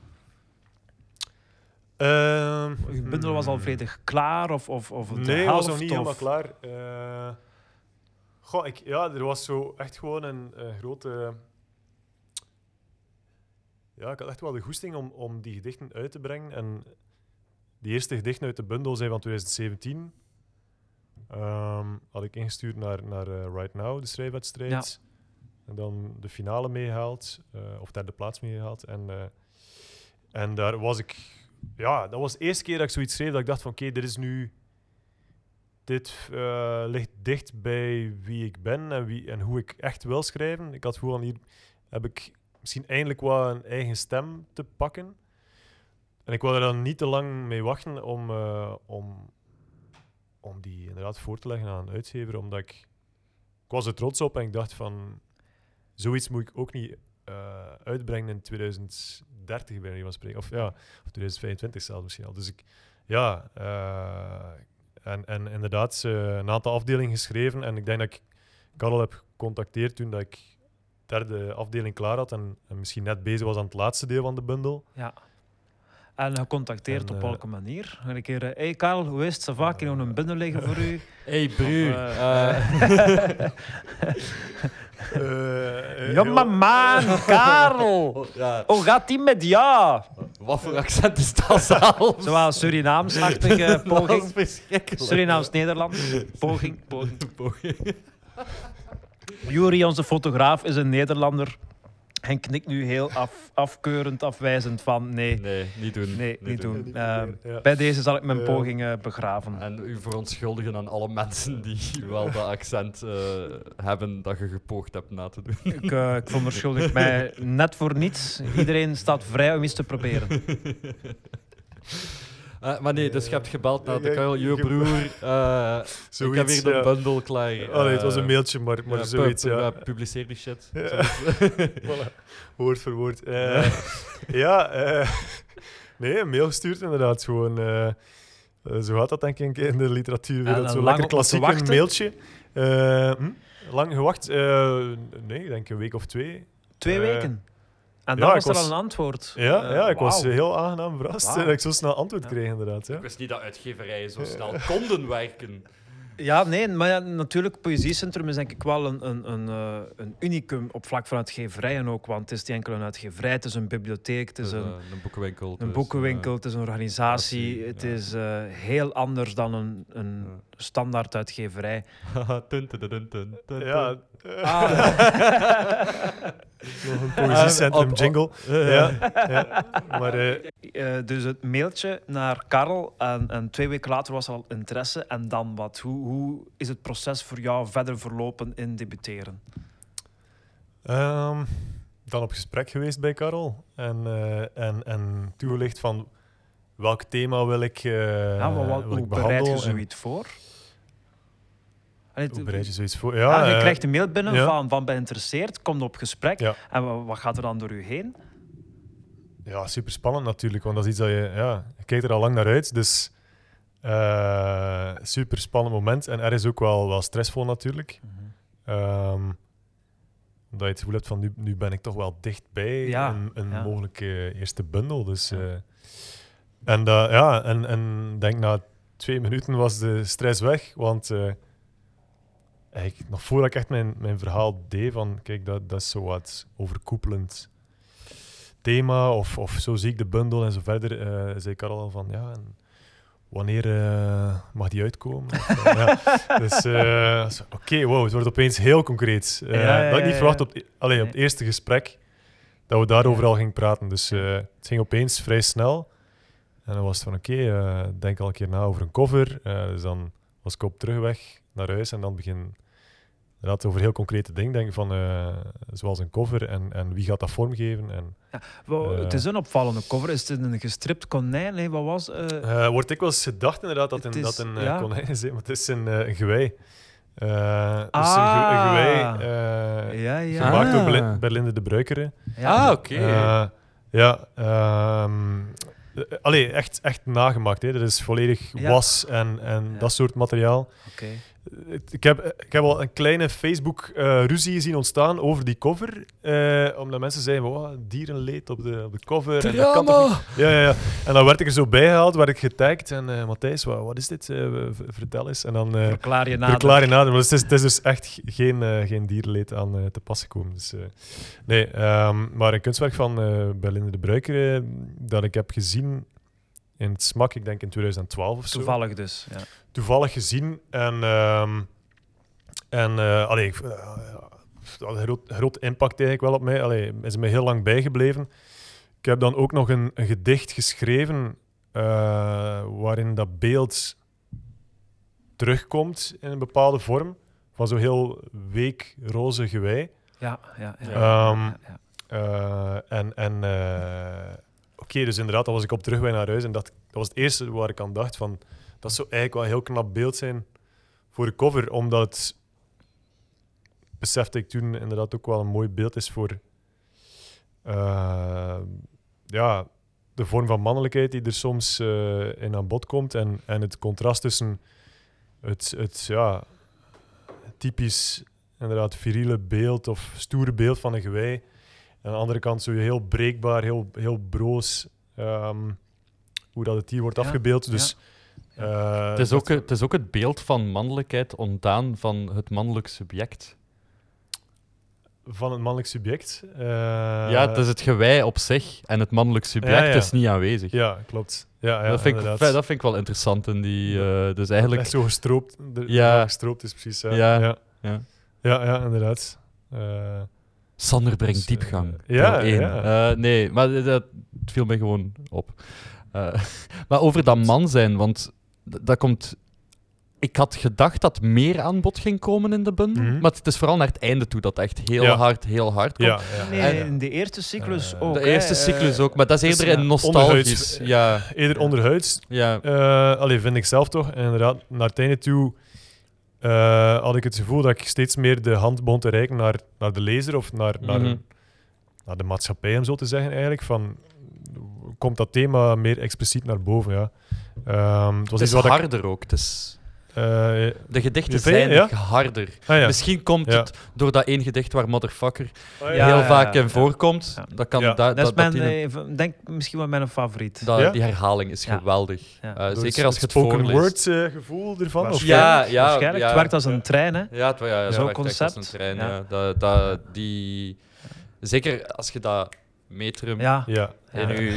Ehm, Je bundel was al volledig klaar of, of, of de Nee, helft, was nog niet of- helemaal klaar. Eh, goh, ik, ja, er was zo echt gewoon een, grote... Ja, ik had echt wel de goesting om, om die gedichten uit te brengen. En die eerste gedichten uit de bundel zijn van 2017. Ehm, had ik ingestuurd naar, naar eh, Right Now, de schrijfwedstrijd. En dan de finale meegehaald, eh, of derde plaats meegehaald. En, eh, en daar was ik... Ja, dat was de eerste keer dat ik zoiets schreef dat ik dacht van oké, dit is nu... Dit ligt dicht bij wie ik ben en, wie, en hoe ik echt wil schrijven. Ik had gewoon hier... Heb ik misschien eindelijk wel een eigen stem te pakken. En ik wilde er dan niet te lang mee wachten om, om, om die inderdaad voor te leggen aan een uitgever, omdat ik... Ik was er trots op en ik dacht van... Zoiets moet ik ook niet eh, uitbrengen in 2030, bij van spreken. Of ja, of 2025 zelfs misschien al. Dus ik... Ja, eh, en, en inderdaad, een aantal afdelingen geschreven. En ik denk dat ik Karel heb gecontacteerd toen dat ik derde afdeling klaar had en, en misschien net bezig was aan het laatste deel van de bundel. Ja. En gecontacteerd En, op eh, welke manier? Een keer, hé hey Karel, hoe is het? Ça va? Ik heb nog een bundel liggen voor u. Hey, broer. Eh, eh, Eh, Ja, maar man, Karel! ja, Hoe gaat die met ja? wat voor accent is dat zelf? Zoals Surinaams-achtige Dat poging. Surinaams-Nederlands. Poging, poging. Juri, onze fotograaf, is een Nederlander. En knikt nu heel af, afkeurend, afwijzend van nee, Nee, niet doen. nee, niet doen. Eh, ja. bij deze zal ik mijn Ja. poging eh, begraven. En u verontschuldigen aan alle mensen die wel dat accent eh, hebben dat je gepoogd hebt na te doen. Ik, eh, ik verontschuldig mij net voor niets. Iedereen staat vrij om iets te proberen. Eh, maar nee, dus je hebt gebeld naar de kuil. je- broer, eh, ik heb hier de ja. bundel klaar. Allee, het was Eh, een mailtje, maar, maar ja, zoiets, pu- pu- ja. Publiceer die shit. Voilà. Woord voor woord. Eh, ja, eh, nee, een mail gestuurd inderdaad. Gewoon, eh, eh, zo gaat dat denk ik in de literatuurwereld. En Zo lang lekker klassiek, mailtje. Eh, hm? Lang gewacht? Eh, nee, ik denk een week of twee. Twee Eh, weken. En ja, dan ik was er was- al een antwoord. Ja, Eh, ja ik was heel aangenaam verrast dat ik zo snel antwoord Ja. kreeg inderdaad. Ja. Ik wist niet dat uitgeverijen zo snel konden werken. Ja, nee, maar ja, natuurlijk, Poëziecentrum is denk ik wel een, een, een, eh, een unicum op vlak van uitgeverijen ook. Want het is niet enkel een uitgeverij, het is een bibliotheek, het is Dus, een, eh, een boekenwinkel. een dus, boekenwinkel, het is een organisatie. Het ja. is eh, heel anders dan een, een Ja. Standaard uitgeverij. haha, tun, tun, tun, tun, tun, tun. Ja, eh, Ah. nog een poëziecentrum op- jingle. Eh, Ja, ja. Maar eh, Eh, dus het mailtje naar Karel en, en twee weken later was er al interesse. En dan wat? Hoe, hoe is het proces voor jou verder verlopen in debuteren? Ehm, dan op gesprek geweest bij Karel. En, eh, en, en toegelicht van welk thema wil ik, eh ja, maar wat, wil hoe ik bereid behandelen. je en zoiets voor? Allee, Hoe t- bereid je zoiets voor? Ja, Ja, je eh, krijgt een mail binnen ja. van, van ben geïnteresseerd, komt op gesprek. Ja. En wa- wat gaat er dan door u heen? ja, super spannend natuurlijk. Want dat is iets dat je... Ja, je kijkt er al lang naar uit. Dus eh super spannend moment. En er is ook wel, wel stressvol natuurlijk. Ehm, omdat je het gevoel hebt van nu, nu ben ik toch wel dichtbij Ja, een, een ja. mogelijke eerste bundel. Dus, Ja. eh, en dat- ja, en, en denk na twee minuten was de stress weg. Want eigenlijk, nog voordat ik echt mijn, mijn verhaal deed van kijk, dat, dat is zo wat overkoepelend thema of, of zo zie ik de bundel en zo verder, eh, zei Karel al van ja, en wanneer eh, mag die uitkomen? Of, eh, ja. Dus oké, wow, het wordt opeens heel concreet. Ja, ja, dat had ik niet verwacht op, het- allee, op het eerste gesprek dat we daarover al gingen praten. Dus het ging opeens vrij snel. En dan was het van oké, eh, denk al een keer na over een cover. Dus dan was ik op terugweg naar huis en dan begin inderdaad over heel concrete dingen denken van eh, zoals een cover en, en wie gaat dat vormgeven. En, Wel, Eh. het is een opvallende cover. Is het een gestript konijn? Nee, wat was eh, Eh, wordt dikwijls gedacht inderdaad dat Het een, is- dat een ja. konijn is, hè, maar het is een, eh, een gewei. Eh, dus een, Ah. ge- een gewei eh, Ja, ja. gemaakt door Ah. Berlin- Berlinde de Bruikere. ja. Ah, oké. Eh, ja, ehm, eh, allee, echt, echt nagemaakt. Hè. Dat is volledig Ja. was en, en Ja. dat soort materiaal. Oké. Ik heb, ik heb al een kleine Facebook-ruzie gezien ontstaan over die cover. eh, omdat mensen zeiden, wow, dierenleed op de, op de cover. En dat kan toch niet? Ja, ja, ja. En dan werd ik er zo bij gehaald, werd ik getagd. En eh Matthijs, wat, wat is dit? Eh, vertel eens. En dan eh Verklaar je nader. verklaar je nader. Maar het is, het is dus echt ge- geen, eh, geen dierenleed aan eh, te passen komen. Dus, eh, nee, ehm, maar een kunstwerk van eh Berlinde de Bruiker eh, dat ik heb gezien in het SMAK, ik denk in 2012 of zo Toevallig dus. Ja. toevallig gezien. En, ehm en eh, allee, ik- eh, groot, groot impact eigenlijk wel op mij. Allee, is me heel lang bijgebleven. Ik heb dan ook nog een, een gedicht geschreven eh, waarin dat beeld terugkomt in een bepaalde vorm. Van zo'n heel week roze gewei. Ja, ja, ja. Ehm, ja, ja. En en oké, dus inderdaad, dan was ik op terugweg naar huis en dat, dat was het eerste waar ik aan dacht van dat zou eigenlijk wel een heel knap beeld zijn voor de cover, omdat besefte ik toen inderdaad ook wel een mooi beeld is voor eh, ja, de vorm van mannelijkheid die er soms eh, in aan bod komt en, en het contrast tussen het, het ja, typisch inderdaad viriele beeld of stoere beeld van een gewei aan de andere kant zo heel breekbaar, heel, heel broos. ehm, hoe dat het hier wordt Ja, afgebeeld. Dus, eh, Het is, ook, het is ook het beeld van mannelijkheid ontdaan van het mannelijk subject. van het mannelijk subject. eh, ja, het is het gewei op zich en het mannelijk subject Ja, ja. is niet aanwezig. Ja, klopt. Ja, ja, dat, vind ik, inderdaad. dat vind ik wel interessant in die... eh, dus Echt eigenlijk... zo gestroopt. De, Ja. ja. gestroopt is precies. Ja, Ja, ja. ja. ja, ja, inderdaad. Sander brengt Dus, diepgang. eh, ja, ja. Eh, nee, maar dat, dat viel me gewoon op. Eh, maar over dat man zijn, want dat komt... Ik had gedacht dat meer aan bod ging komen in de bundel, Mhm. maar het is vooral naar het einde toe dat echt heel Ja. hard, heel hard komt. ja, ja. Nee, En in de eerste cyclus ook. de eerste cyclus ook, maar dat is dus, eerder nostalgisch. onderhuids- Ja, Eerder onderhuids. ja. eh allee, vind ik zelf toch. En inderdaad, naar het einde toe eh, had ik het gevoel dat ik steeds meer de hand begon te reiken naar, naar de lezer of naar, naar, Mhm. naar de maatschappij, om zo te zeggen eigenlijk. Van, komt dat thema meer expliciet naar boven, ja. Ehm, het was Het is iets wat ik... harder ook. Het is, de gedichten Je zijn ja? harder. ah, ja. Misschien komt Ja. het door dat één gedicht waar motherfucker Ja, heel ja, vaak ja, in ja. voorkomt. Ja. Dat kan Ja. da- Dat is dat, mijn, die, eh, denk misschien wel mijn favoriet. dat- Ja? die herhaling is Ja. geweldig. Ja. Eh, Door zeker als je het spoken voorleest. word eh, gevoel ervan? Of, Ja, ja, Waarschijnlijk. ja. Het werkt als een trein, hè? Ja, het, ja, ja, Zo'n echt als concept. een trein. Ja. Ja. Dat, dat, die, zeker als je dat metrum Ja. Ja. in, Ja.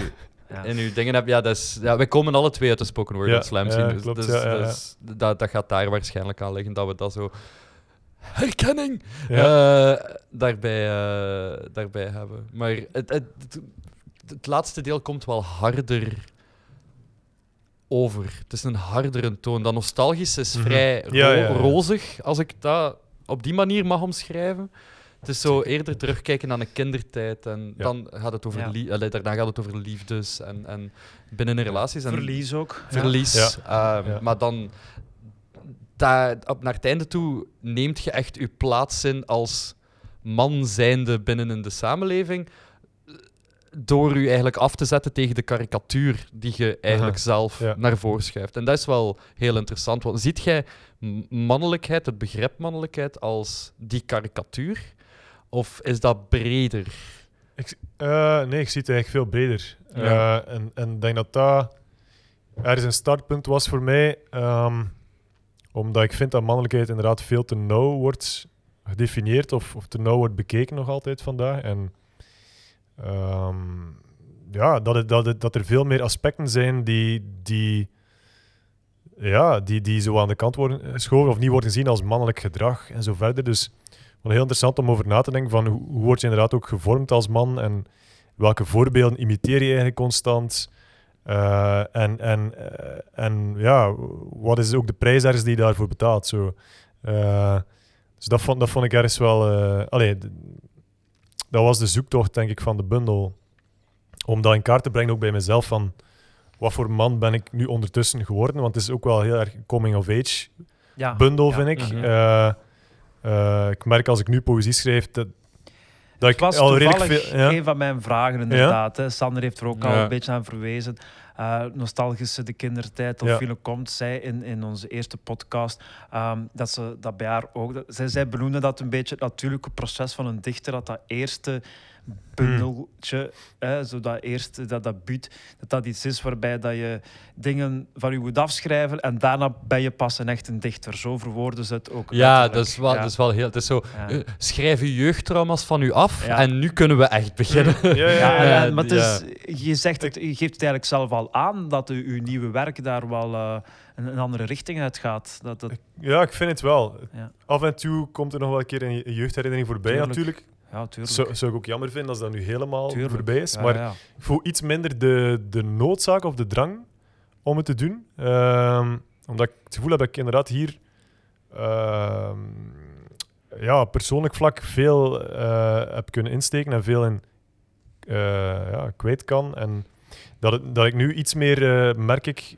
Ja. in uw dingen hebt. Ja, dat is, ja, wij komen alle twee uit de spoken word Ja, en slam scene. Dus, klopt, dus- dus dat, dat gaat daar waarschijnlijk aan liggen dat we dat zo. Herkenning! Eh, daarbij, eh, daarbij hebben. Maar het, het, het, het laatste deel komt wel harder over. Het is een hardere toon. Dat nostalgisch is Mhm. vrij ro- Ja, ja, ja. rozig, als ik dat op die manier mag omschrijven. Het is zo eerder terugkijken naar een kindertijd. En Ja. dan gaat het over, Ja. allee, daarna gaat het over liefdes en, en binnen in relaties. En Verlies ook. Verlies. Ja. Ehm, Ja. Maar dan, daar, op, naar het einde toe, neemt je echt je plaats in als man zijnde binnen in de samenleving. Door u eigenlijk af te zetten tegen de karikatuur die je eigenlijk Aha. zelf Ja. naar voren schuift. En dat is wel heel interessant. Want ziet jij mannelijkheid, het begrip mannelijkheid, als die karikatuur? Of is dat breder? Eh, nee, ik zie het eigenlijk veel breder. Ja. Eh, en en ik denk dat dat ergens een startpunt was voor mij. ehm, omdat ik vind dat mannelijkheid inderdaad veel te nauw wordt gedefinieerd of, of te nauw wordt bekeken nog altijd vandaag. En ehm, ja, dat, het, dat, het, dat er veel meer aspecten zijn die, die, ja, die, die zo aan de kant worden geschoven of niet worden gezien als mannelijk gedrag en zo verder. Dus heel interessant om over na te denken van hoe, hoe word je inderdaad ook gevormd als man en welke voorbeelden imiteer je eigenlijk constant. Eh, en, en, eh, en ja, wat is ook de prijs ergens die je daarvoor betaalt? Zo. Eh, dus dat vond, dat vond ik ergens wel... allee, dat was de zoektocht, denk ik, van de bundel. Om dat in kaart te brengen, ook bij mezelf, van wat voor man ben ik nu ondertussen geworden? Want het is ook wel heel erg coming-of-age Ja. bundel, Ja. vind ik. Mhm. Eh, ik merk als ik nu poëzie schrijf, dat, dat ik Het was al redelijk veel... Ja? een van mijn vragen, inderdaad. Hè. Sander heeft er ook al een beetje aan verwezen. Eh, nostalgische de kindertijd of Ja. Komt zei in, in onze eerste podcast ehm, dat ze dat bij haar ook... Dat, zij, zij benoemde dat een beetje het natuurlijke proces van een dichter, dat dat eerste bundeltje, hè, zo dat dat dat buut, dat dat iets is waarbij dat je dingen van je moet afschrijven en daarna ben je pas een echt een dichter. Zo verwoorden ze het ook Ja, dat is wel, Ja. dat is wel heel... Het is zo, Ja. eh, schrijf je jeugdtrauma's van u af Ja. en nu kunnen we echt beginnen. Ja, ja, Ja, en, Ja, en- maar het ja. is, je, zegt het, je geeft het eigenlijk zelf al aan dat u- uw nieuwe werk daar wel eh, een, andere richting uit gaat. Dat, dat, Ja, ik vind het wel. Ja. Af en toe komt er nog wel een keer een je- jeugdherinnering voorbij, Tuurlijk. natuurlijk. Ja, tuurlijk. Zou, zou ik ook jammer vinden als dat nu helemaal Tuurlijk. voorbij is. Ja, maar ja. ik voel iets minder de, de noodzaak of de drang om het te doen. Ehm, omdat ik het gevoel heb dat ik inderdaad hier ehm, ja, persoonlijk vlak veel eh, heb kunnen insteken en veel in eh, ja, kwijt kan. En dat, het- dat ik nu iets meer, eh, merk ik,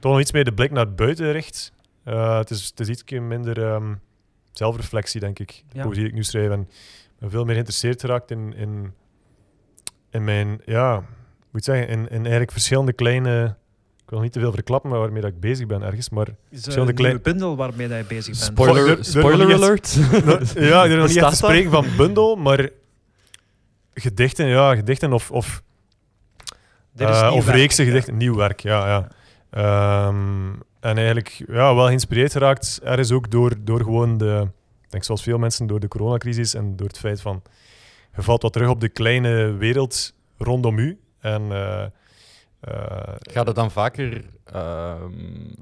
toch nog iets meer de blik naar buiten richt. Het, is, het is iets minder ehm, zelfreflectie, denk ik, de Ja. poëzie die ik nu schrijf. En ben veel meer geïnteresseerd geraakt in, in, in mijn, ja, moet ik zeggen, in, in eigenlijk verschillende kleine... Ik wil niet te veel verklappen maar waarmee dat ik bezig ben ergens, maar Is er Verschillende een nieuwe klein- bundel waarmee dat je bezig bent? Spoiler- Spoiler, alert. Ja, ik durf nog niet echt te spreken van bundel, maar gedichten, ja, gedichten of, of Eh, nieuw of reeksen ja. gedichten, nieuw werk, ja. ja. Ehm, en eigenlijk ja, wel geïnspireerd geraakt, ergens ook door, door gewoon de, ik denk zoals veel mensen, door de coronacrisis en door het feit van, je valt wat terug op de kleine wereld rondom u. En eh, eh, Gaat het dan vaker ehm,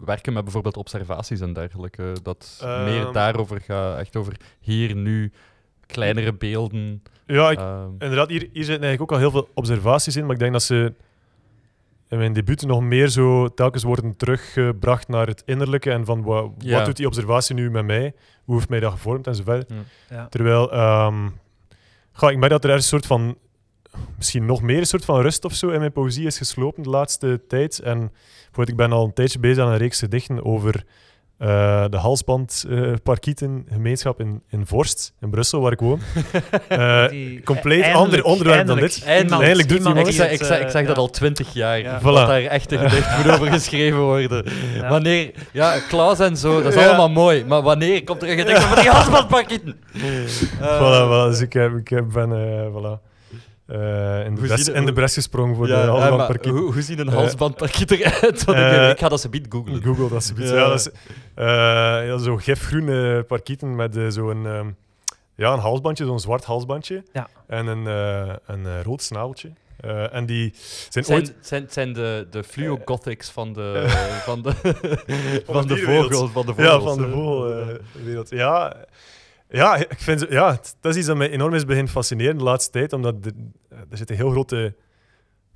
werken met bijvoorbeeld observaties en dergelijke? Dat meer Ehm. daarover gaat, echt over hier, nu, kleinere beelden. ja, ik, ehm, inderdaad, hier, hier zitten eigenlijk ook al heel veel observaties in, maar ik denk dat ze in mijn debuut nog meer zo telkens worden teruggebracht naar het innerlijke en van Ja. wat doet die observatie nu met mij, hoe heeft mij dat gevormd en zo verder. Ja. Terwijl, ehm ga, ik merk dat er een soort van, misschien nog meer een soort van rust of zo in mijn poëzie is geslopen de laatste tijd. En bijvoorbeeld, ik ben al een tijdje bezig aan een reeks gedichten over eh, de halsbandparkietengemeenschap in, in Vorst, in Brussel, waar ik woon. Eh, Die- compleet eindelijk- ander onderwerp dan dit. Eindelijk- doet iemand ik, zeg, ik, zeg, ik eh, dat ja. al twintig jaar, Ja. dat daar echte gedichten moet over geschreven worden. Ja. Wanneer, ja, Klaus en zo, dat is Ja. allemaal mooi, maar wanneer komt er een gedicht over die halsbandparkieten? Voilà, voilà, dus ik, heb, ik heb- ben eh, voilà, eh, in, de bres, in de bres gesprongen voor Ja, de ja, maar halsbandparkieten. hoe, hoe ziet een Eh, halsbandparkiet eruit? Want ik, ik ga dat ze bied googlen. Google dat zoiets. Ja. Ja. dat is, eh, ja, zo gifgroene parkieten met zo'n ehm, ja, een halsbandje, zo'n zwart halsbandje. Ja. En een, eh, een rood snaveltje. Eh, en die zijn, zijn, ooit... zijn, zijn de, de fluo-gothics van de, van de, van de vogels. Van de Ja, vogels, van de eh. vogelwereld. ja, ja, ik vind ze- ja, het- dat is iets dat mij enorm is beginnen fascineren de laatste tijd. Omdat de- er zit een heel grote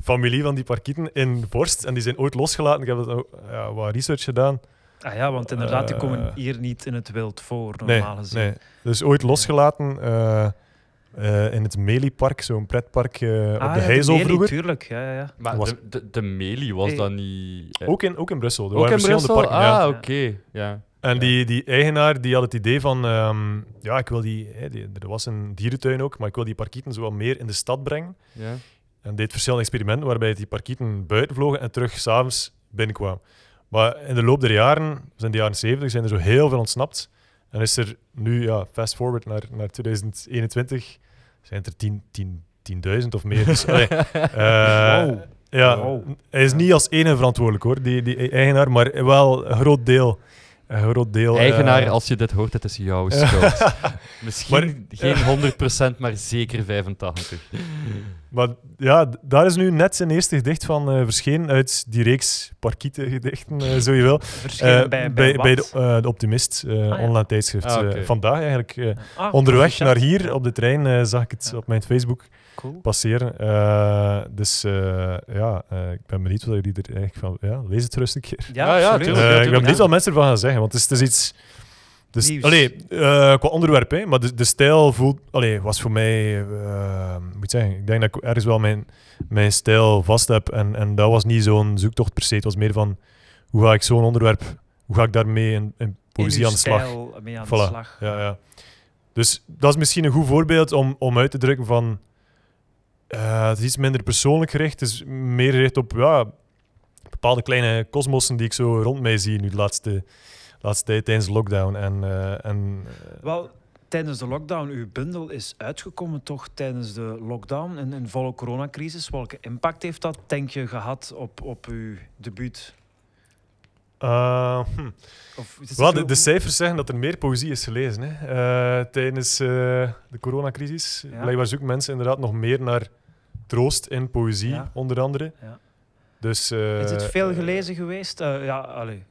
familie van die parkieten in Vorst. En die zijn ooit losgelaten. Ik heb dat ja, wat research gedaan. Ah ja, want inderdaad, die komen Eh, hier niet in het wild voor, Nee, normaal gezien. nee. Dus ooit losgelaten eh, eh, in het Meliepark, zo'n pretpark eh, op Ah, de ja, Heizel Meli, vroeger. tuurlijk, ja, ja, ja. Maar Was- de, de, de Melie was Hey. dat niet... eh, Ook in, ook in Brussel. Er ook waren in verschillende Brussel? parken. ja. Ah, oké. Ja. En Ja. die, die eigenaar die had het idee van, ehm, ja, ik wil die, hè, die, er was een dierentuin ook, maar ik wil die parkieten zo wat meer in de stad brengen. Ja. En deed verschillende experimenten waarbij die parkieten buiten vlogen en terug s'avonds binnenkwamen. Maar in de loop der jaren, dus in de jaren 70, zijn er zo heel veel ontsnapt. En is er nu, ja, fast forward naar, naar 2021, zijn er 10 10 10.000 of meer. Dus, allee, eh, Wow. ja, Wow. hij is niet als enige verantwoordelijk hoor, die, die eigenaar, maar wel een groot deel. Een groot deel. Eigenaar, eh, als je dit hoort, het is jouw schuld. Misschien Maar- geen 100%, maar zeker 85%. Maar ja, daar is nu net zijn eerste gedicht van eh, verschenen uit die reeks parkieten gedichten, eh, zo je wil. Verschenen Eh, bij, bij, de, eh, de Optimist, eh, ja. online tijdschrift. Ah, vandaag eigenlijk. eh, Ah, onderweg naar hier op de trein eh, zag ik het Ja. op mijn Facebook Cool. passeren. Eh, dus eh, ja, eh, ik ben benieuwd wat jullie er eigenlijk van... Ja, lees het rustig een keer. Ja, Ja, tuurlijk. Ik ben benieuwd ja. wat mensen ervan gaan zeggen, want het is, het is iets... Dus, allee, eh, qua onderwerp, hè, maar de, de stijl voelt, allee, was voor mij... moet ik zeggen, ik denk dat ik ergens wel mijn, mijn stijl vast heb. En, en dat was niet zo'n zoektocht per se. Het was meer van, hoe ga ik zo'n onderwerp... Hoe ga ik daarmee in, in poëzie aan de slag? stijl mee aan Voilà. de slag. Ja, ja. Dus dat is misschien een goed voorbeeld om, om uit te drukken van... eh, het is iets minder persoonlijk gericht. Het is meer gericht op ja, bepaalde kleine kosmossen die ik zo rond mij zie nu de laatste, laatste tijd tijdens de lockdown. En, eh, en, eh, Wel, tijdens de lockdown, uw bundel is uitgekomen toch tijdens de lockdown, in een volle coronacrisis. Welke impact heeft dat, denk je, gehad op, op uw debuut? eh, hm. Of de, cijfers zeggen dat er meer poëzie is gelezen hè, eh, tijdens de coronacrisis. Ja. Blijkbaar zoeken mensen inderdaad nog meer naar troost in poëzie, Ja. onder andere. Ja. Dus, eh, is het veel gelezen geweest? Eh, ja, allee.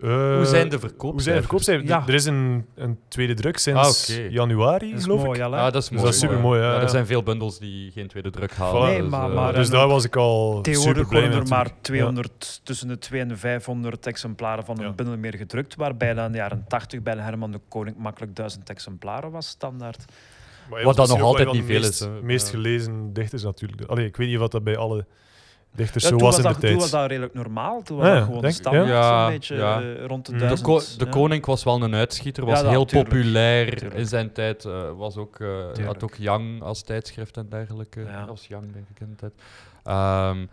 Eh, Hoe zijn de Hoe zijn de verkoopcijfers? verkoopcijfers? Ja. Er is een, een tweede druk sinds Ah, januari, Dat is geloof mooi, ik. Ah, dat is mooi. dat is supermooi, ja, Er zijn veel bundels die geen tweede druk halen. Nee, dus, maar- maar, dus daar was ik al super Tegenwoordig blij worden mee. er maar natuurlijk. 200, tussen de 200 en 500 exemplaren van een Ja. bundel meer gedrukt, waarbij dan in de jaren 80 bij Herman de Koning makkelijk 1000 exemplaren was, standaard. Wat was dan nog altijd niet veel is, de meest gelezen dichters natuurlijk. Allee, ik weet niet wat dat bij alle dichters Ja, zo was was in de dat, toen tijd. was dat redelijk normaal. Toen was Ah, dat ja, gewoon denk- de standaard, ja. zo'n beetje Ja. eh, rond de De De, 1000. ko- de ja. koning was wel een uitschieter, was Ja, dat- heel tuurlijk. populair Tuurlijk. in zijn tijd. eh, was ook, eh, had ook Young als tijdschrift en dergelijke. Ja. Dat was Young, denk ik, in de tijd. Ehm,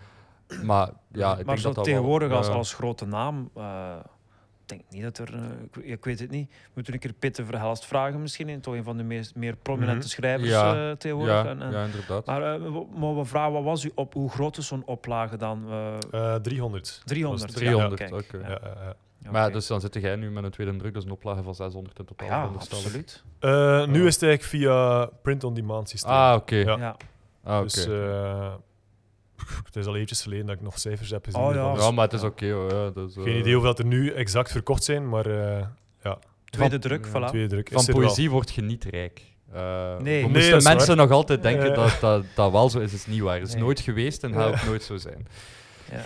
maar ja, ik maar denk zo dat dat tegenwoordig wel, als, als grote naam, eh, denk niet dat er... eh, ik, ik weet het niet. We moeten een keer Peter Verhelst vragen misschien. Toch een van de meest, meer prominente Mhm. schrijvers Ja, eh, tegenwoordig. Ja, En- en- ja, inderdaad. Maar, eh, we- maar we vragen, wat was u op, hoe groot is zo'n oplage dan? Eh, Eh, 300. 300. was het. 300, kijk. oké. Ja, ja, ja. Ja, Maar oké. dus dan zit jij nu met een tweede druk, is een oplage van 600 in totaal. ja, absoluut. Eh, nu Ja. is het eigenlijk via print-on-demand systeem. Ah, oké. Ja. Ja. Ah, oké. Dus eh, het is al eventjes geleden dat ik nog cijfers heb gezien. Oh, ja. Ja, maar het is oké dus, Geen eh, idee hoeveel er nu exact verkocht zijn, maar eh Tweede Van- druk, ja, voilà. tweede druk Van er wel. poëzie word je niet rijk. Eh, Nee. we moesten mensen waar. nog altijd denken Eh. dat, dat dat wel zo is. is niet waar. Het is Nee. nooit geweest en gaat ook nooit zo zijn. Ja. Eh,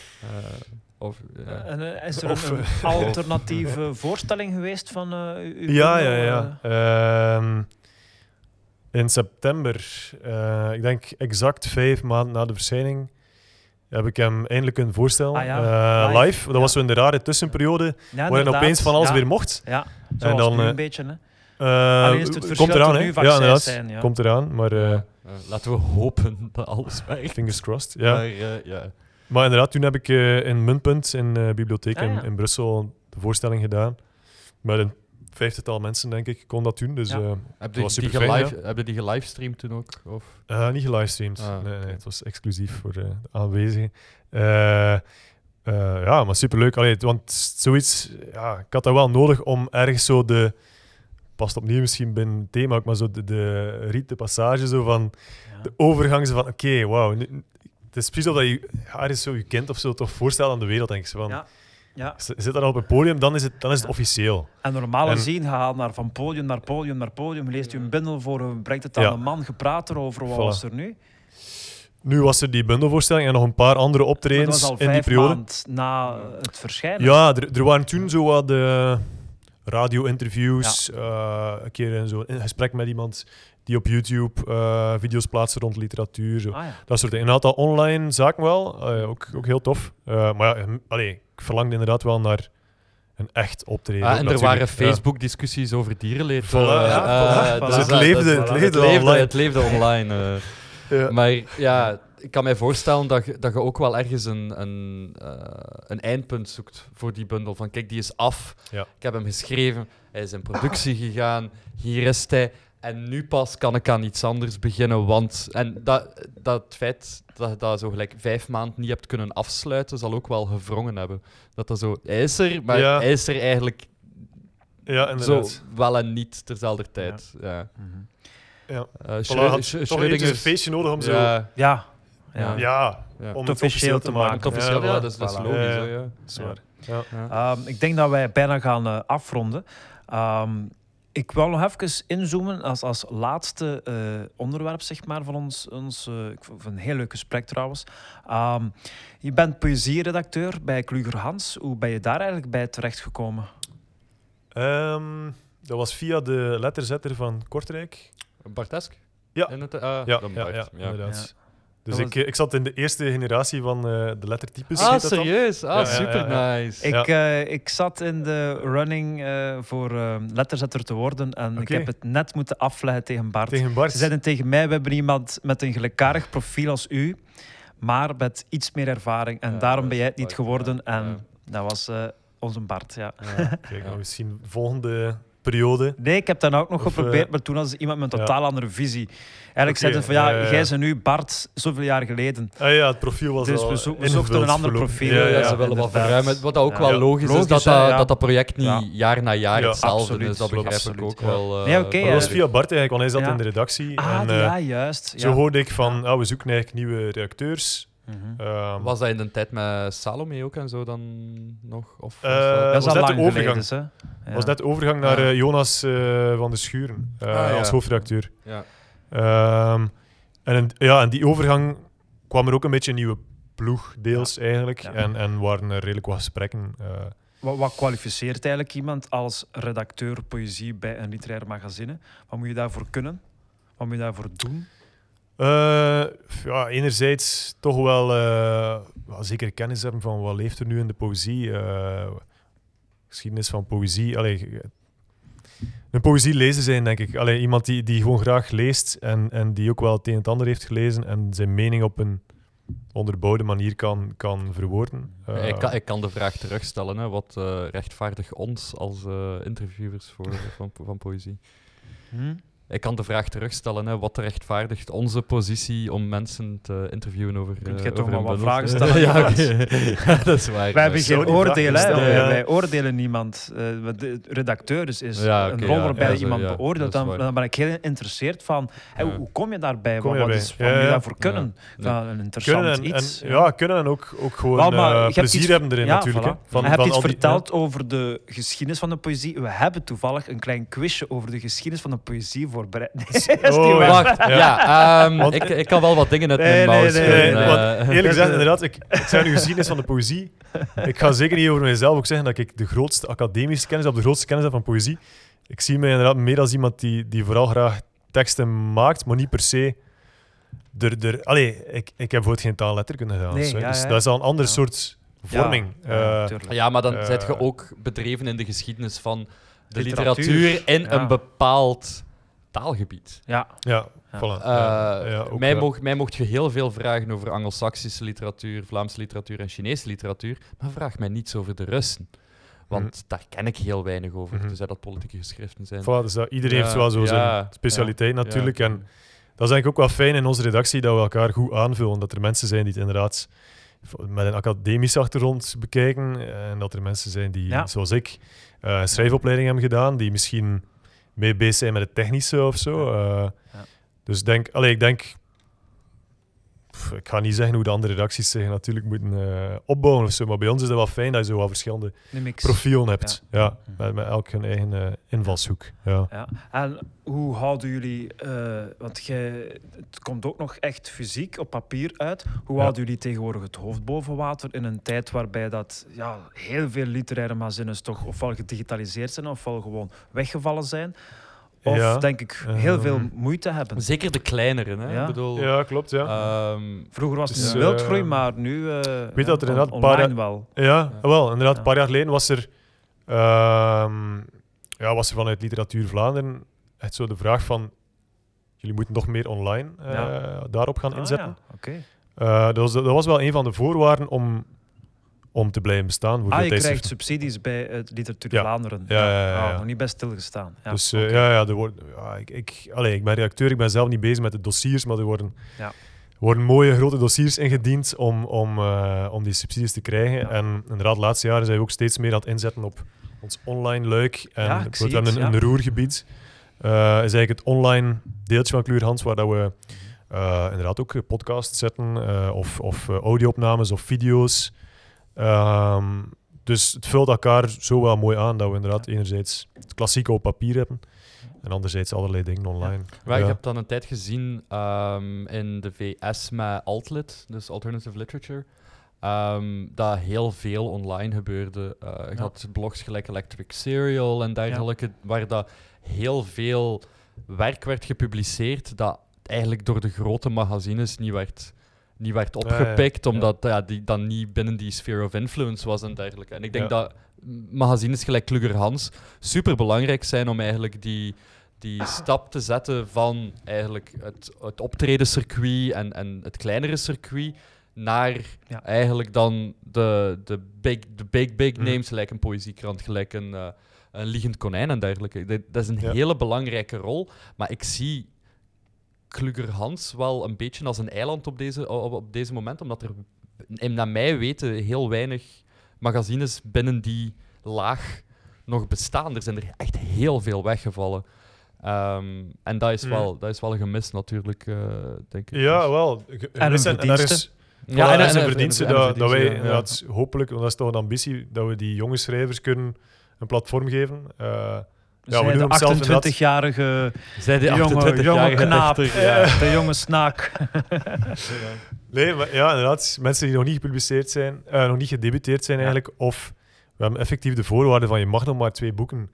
of, ja. En, eh, is er Of, een, eh, alternatieve voorstelling geweest van eh uw Ja, ja, eh? ja. Ehm, in september, eh, ik denk exact vijf maanden na de verschijning, heb ik hem eindelijk kunnen voorstellen. Ah ja, Eh, live, live. Dat ja. was zo in de rare tussenperiode, Ja, waarin opeens van alles ja, weer mocht. Ja, En zoals dan, nu eh, een beetje. Hè. Eh, Alleen is het komt eraan, er hè? Ja, inderdaad. zijn, ja. Komt eraan, maar laten we hopen dat alles werkt. fingers crossed. Ja. Maar, ja. Maar inderdaad, toen heb ik eh, in Muntpunt, in de bibliotheek Ah, ja. in, in Brussel, de voorstelling gedaan. Met een vijftigtal mensen, denk ik, kon dat doen. Dus Ja. eh, Heb, was die superfijn, gelive, heb je die gelivestreamd toen ook? Of? eh, niet gelivestreamd. Ah, nee, nee, het was exclusief voor eh, de aanwezigen. Ja, maar superleuk. Allee, want zoiets, ja, ik had dat wel nodig om ergens zo de... Past opnieuw misschien binnen het thema ook, maar zo de, de riet, de passage, zo van Ja. de overgang van, oké, wauw. Het is precies of dat je ja, ergens zo je kind of zo toch voorstelt aan de wereld, denk ik. Zo van, Ja. Ja. Zit dan op een podium, dan is het, dan is het officieel. En normaal En- gezien gaat naar van podium naar podium naar podium, leest u een bundel voor, brengt het aan de man, gepraat erover, wat Voilà. was er nu? Nu was er die bundelvoorstelling en nog een paar andere Maar dat optredens was al in die periode. na het verschijnen. Ja, er, er waren toen zo wat eh, radio-interviews, eh, een keer een gesprek met iemand die op YouTube eh, video's plaatste rond literatuur. Zo. Ah, ja. Dat soort dingen. Een aantal online zaken wel, eh, ook, ook heel tof. Eh, maar ja, allee, ik verlangde inderdaad wel naar een echt optreden. Ah, en er natuurlijk. waren Ja. Facebook-discussies over dierenleed. Voilà, ja, voilà, dus voilà. dat- Het leefde- het leefde het online. Het leefde online. Ja. Maar ja, ik kan mij voorstellen dat je, dat je ook wel ergens een, een, eh, een eindpunt zoekt voor die bundel. Van kijk, die is af. Ja. Ik heb hem geschreven. Hij is in productie gegaan. Hier is hij. En nu pas kan ik aan iets anders beginnen. Want en dat, dat feit dat je dat zo gelijk vijf maanden niet hebt kunnen afsluiten, zal ook wel gewrongen hebben. Dat dat zo, hij is er, maar Ja. hij is er eigenlijk Ja, zo wel en niet terzelfde tijd. Ja. Ja. Voilà, Schreu- had Sch- toch eventjes Schrödinger- een feestje nodig om zo... Ja, Ja. Ja. Ja. Om Het het officieel te maken. Het officieel, ja, dat is, dat is Voilà. logisch. Ja, hè. Ehm, ik denk dat wij bijna gaan eh, afronden. Ehm, ik wil nog even inzoomen als, als laatste eh, onderwerp zeg maar, van ons. ons eh, ik vond het een heel leuk gesprek trouwens. Ehm, je bent poëzieredacteur bij Kluger Hans. Hoe ben je daar eigenlijk bij terechtgekomen? Ehm, dat was via de letterzetter van Kortrijk. Bartesk? Ja. In het, Ja, dan ja, Bart, ja, ja. inderdaad. Dus ik, eh, ik zat in de eerste generatie van eh, de lettertypes. Ah, serieus? Ah, Ja, ja, super ja, nice. Ik, Ja. eh, ik zat in de running eh, voor letterzetter te worden en ik heb het net moeten afleggen tegen Bart. Tegen Bart. Ze zeiden tegen mij, we hebben iemand met een gelijkaardig profiel als u, maar met iets meer ervaring. En Ja, daarom ben jij het niet geworden. ja. En Ja. dat was eh, onze Bart, ja. Ja. Kijk, Ja. nou, misschien volgende periode. Nee, ik heb dat ook nog Of, geprobeerd, eh, maar toen was het iemand met een ja. totaal andere visie. Eigenlijk zeiden ze van, ja, ja, ja, ja. jij bent nu Bart, zoveel jaar geleden. Ah ja, het profiel was Dus al we zo- we zochten een ander profiel, Ja, Ja, ze willen wat verruimen. Wat ook Ja. wel Ja. logisch, is Logisch, dat, dat, ja. dat dat project niet Ja. jaar na jaar Ja, hetzelfde absoluut, is. Dat begrijp ik ook ja. wel. eh, Nee, Maar ja. dat was via Bart eigenlijk, want hij zat Ja. in de redactie. Ah, en eh, ja, juist. zo hoorde ik van, ah, we zoeken eigenlijk nieuwe redacteurs. Mhm. Ehm, Was dat in de tijd met Salome ook en zo dan nog? Of was Eh, dat- Dat was de geleden, overgang. Ja. was net de overgang naar Ja. eh, Jonas eh, van de Schuren eh, Ah, ja. als hoofdredacteur. ja. Ehm, en, in- ja, en die overgang kwam er ook een beetje een nieuwe ploeg, deels eigenlijk. Ja. En, en waren er redelijk wat gesprekken. eh. Wat, wat kwalificeert eigenlijk iemand als redacteur poëzie bij een literair magazine? Wat moet je daarvoor kunnen? Wat moet je daarvoor doen? Eh, ja, enerzijds toch wel eh, wel zeker kennis hebben van wat leeft er nu in de poëzie. eh, geschiedenis van poëzie. Allee, een poëzielezer zijn, denk ik. Allee, iemand die, die gewoon graag leest en, en die ook wel het een en het ander heeft gelezen en zijn mening op een onderbouwde manier kan, kan verwoorden. Uh, ik, kan, ik kan de vraag terugstellen, hè, wat uh, rechtvaardigt ons als uh, interviewers voor, van, van poëzie? Hm? Ik kan de vraag terugstellen, hè, wat rechtvaardigt onze positie om mensen te interviewen over Kunt uh, je toch over maar wat vragen stellen? ja, dat is waar. Wij hebben geen oordeel, hè. Wij, ja. wij oordelen niemand. Eh, wat de redacteur dus is Ja, een rol ja, waarbij ja, iemand ja, beoordeelt. is Dan, ben ik heel geïnteresseerd van, hoe kom je daarbij? Kom Wat, je wat, bij? is, wat Ja, moet je daarvoor kunnen? Ja. Ja, een interessant kunnen en, iets. en, ja, kunnen en ook, ook gewoon maar eh, je hebt plezier iets- hebben erin natuurlijk. voilà. hè. Van, je hebt iets verteld over de geschiedenis van de poëzie. We hebben toevallig een klein quizje over de geschiedenis van de poëzie voorbereid. Niet Oh. Wacht, Ja. ja, ehm, Want- ik, ik kan wel wat dingen uit Nee, mijn mouw nee, nee, schudden, Nee, nee, eh. want eerlijk gezegd, inderdaad, ik, ik zei nu geschiedenis van de poëzie. Ik ga zeker niet over mezelf ook zeggen dat ik de grootste academische kennis heb, de grootste kennis heb van poëzie. Ik zie mij inderdaad meer als iemand die, die vooral graag teksten maakt, maar niet per se. Er, er, allee, ik, ik heb bijvoorbeeld geen taalletterkunde gedaan. Nee, dus, ja, dus ja. dat is al een ander Ja. soort vorming. Ja, Eh. Ja, maar dan Eh, zit je ook bedreven in de geschiedenis van de Literatuur. literatuur, in Ja. een bepaald taalgebied. ja. ja, Ja. voilà. Eh, ja, ja, ook mij, mocht, mij mocht je heel veel vragen over Anglo-Saxische literatuur, Vlaamse literatuur en Chinese literatuur, maar vraag mij niets over de Russen. Want daar ken ik heel weinig over, Mhm. tenzij dat politieke geschriften zijn. Voilà, dus dat, iedereen Ja, heeft wel zo zijn specialiteit ja, natuurlijk. ja. En dat is eigenlijk ook wel fijn in onze redactie dat we elkaar goed aanvullen. Dat er mensen zijn die het inderdaad met een academische achtergrond bekijken. En dat er mensen zijn die, Ja. zoals ik, eh, een schrijfopleiding hebben gedaan. Die misschien mee bezig zijn met het technische of zo. Eh, Ja. Dus denk, allee, ik denk... pff, Ik ga niet zeggen hoe de andere redacties zich natuurlijk moeten eh, opbouwen of zo. Maar bij ons is het wel fijn dat je zo wat verschillende profielen hebt. Ja. Ja. met, met elk hun eigen eh, invalshoek. Ja. Ja. En hoe houden jullie, eh, want het komt ook nog echt fysiek op papier uit. Hoe Ja. houden jullie tegenwoordig het hoofd boven water in een tijd waarbij dat ja, heel veel literaire magazines toch ofwel gedigitaliseerd zijn ofwel gewoon weggevallen zijn? Of Ja, denk ik heel veel moeite hebben. Zeker de kleinere, hè? Ja. Ik bedoel, ja, klopt. Ja. ehm, Vroeger was het Dus, een wildgroei, eh, maar nu eh, weet dat er inderdaad een paar online jaar- wel. Ja, Ja. wel, inderdaad. Ja. Een paar jaar geleden was er, ehm, ja, was er vanuit Literatuur Vlaanderen echt zo de vraag van jullie moeten nog meer online eh, Ja. daarop gaan Ah, inzetten. ja. Oké. Eh, dat, was, dat was wel een van de voorwaarden om, om te blijven bestaan. Voor Ah, je krijgt subsidies bij het Literatuur Ja. Vlaanderen. Ja, ja, ja, ja. Ah, nog niet best stilgestaan. Ja. dus eh, ja, ja, er wordt, ja ik, ik, allee, ik ben redacteur, ik ben zelf niet bezig met de dossiers, maar er worden, Ja. worden mooie grote dossiers ingediend om, om, eh, om die subsidies te krijgen. Ja. En inderdaad, de laatste jaren zijn we ook steeds meer aan het inzetten op ons online luik. En Ja, ik bijvoorbeeld zie we hebben het, een, ja. een roergebied. Eh, is eigenlijk het online deeltje van Kleurhans, waar dat we eh, inderdaad ook podcasts zetten, eh, of, of eh, audio-opnames of video's. Ehm, dus het vult elkaar zo wel mooi aan dat we inderdaad enerzijds het klassieke op papier hebben en anderzijds allerlei dingen online. Maar ik Ja. heb dan een tijd gezien ehm, in de VS met Altlit, dus Alternative Literature, ehm, dat heel veel online gebeurde. Eh je Ja. had blogs gelijk Electric Serial en dergelijke, waar dat heel veel werk werd gepubliceerd dat eigenlijk door de grote magazines niet werd, niet werd ja. opgepikt, Ja. omdat ja, die dan niet binnen die sphere of influence was en dergelijke. En ik denk Ja. dat magazines gelijk Klugger Hans super belangrijk zijn om eigenlijk die, die stap te zetten van eigenlijk het, het optredencircuit en, en het kleinere circuit naar Ja. eigenlijk dan de, de, big, de big, big Mhm. names, gelijk een poëziekrant, gelijk een, eh, een liegend konijn en dergelijke. Dat, dat is een Ja. hele belangrijke rol, maar ik zie Klugger Hans wel een beetje als een eiland op deze, op, op deze moment, omdat er, naar mij weten, heel weinig magazines binnen die laag nog bestaan. Er zijn er echt heel veel weggevallen. Ehm, en dat is, Mm. wel, dat is wel een gemis natuurlijk, eh, denk ik. Ja, Dus- wel. En een is- verdienste. Ja, en, en, en- een verdienste en een dat, dat wij ja. hopelijk, want dat is toch een ambitie, dat we die jonge schrijvers kunnen een platform geven. Eh, ja, we de hem zelf inderdaad. 28-jarige Zij die jonge, 28 jonge knaap, ja. de jonge snaak. Nee, maar ja, inderdaad. Mensen die nog niet gepubliceerd zijn, eh, nog niet gedebuteerd zijn Ja. eigenlijk, of we hebben effectief de voorwaarden van je mag nog maar twee boeken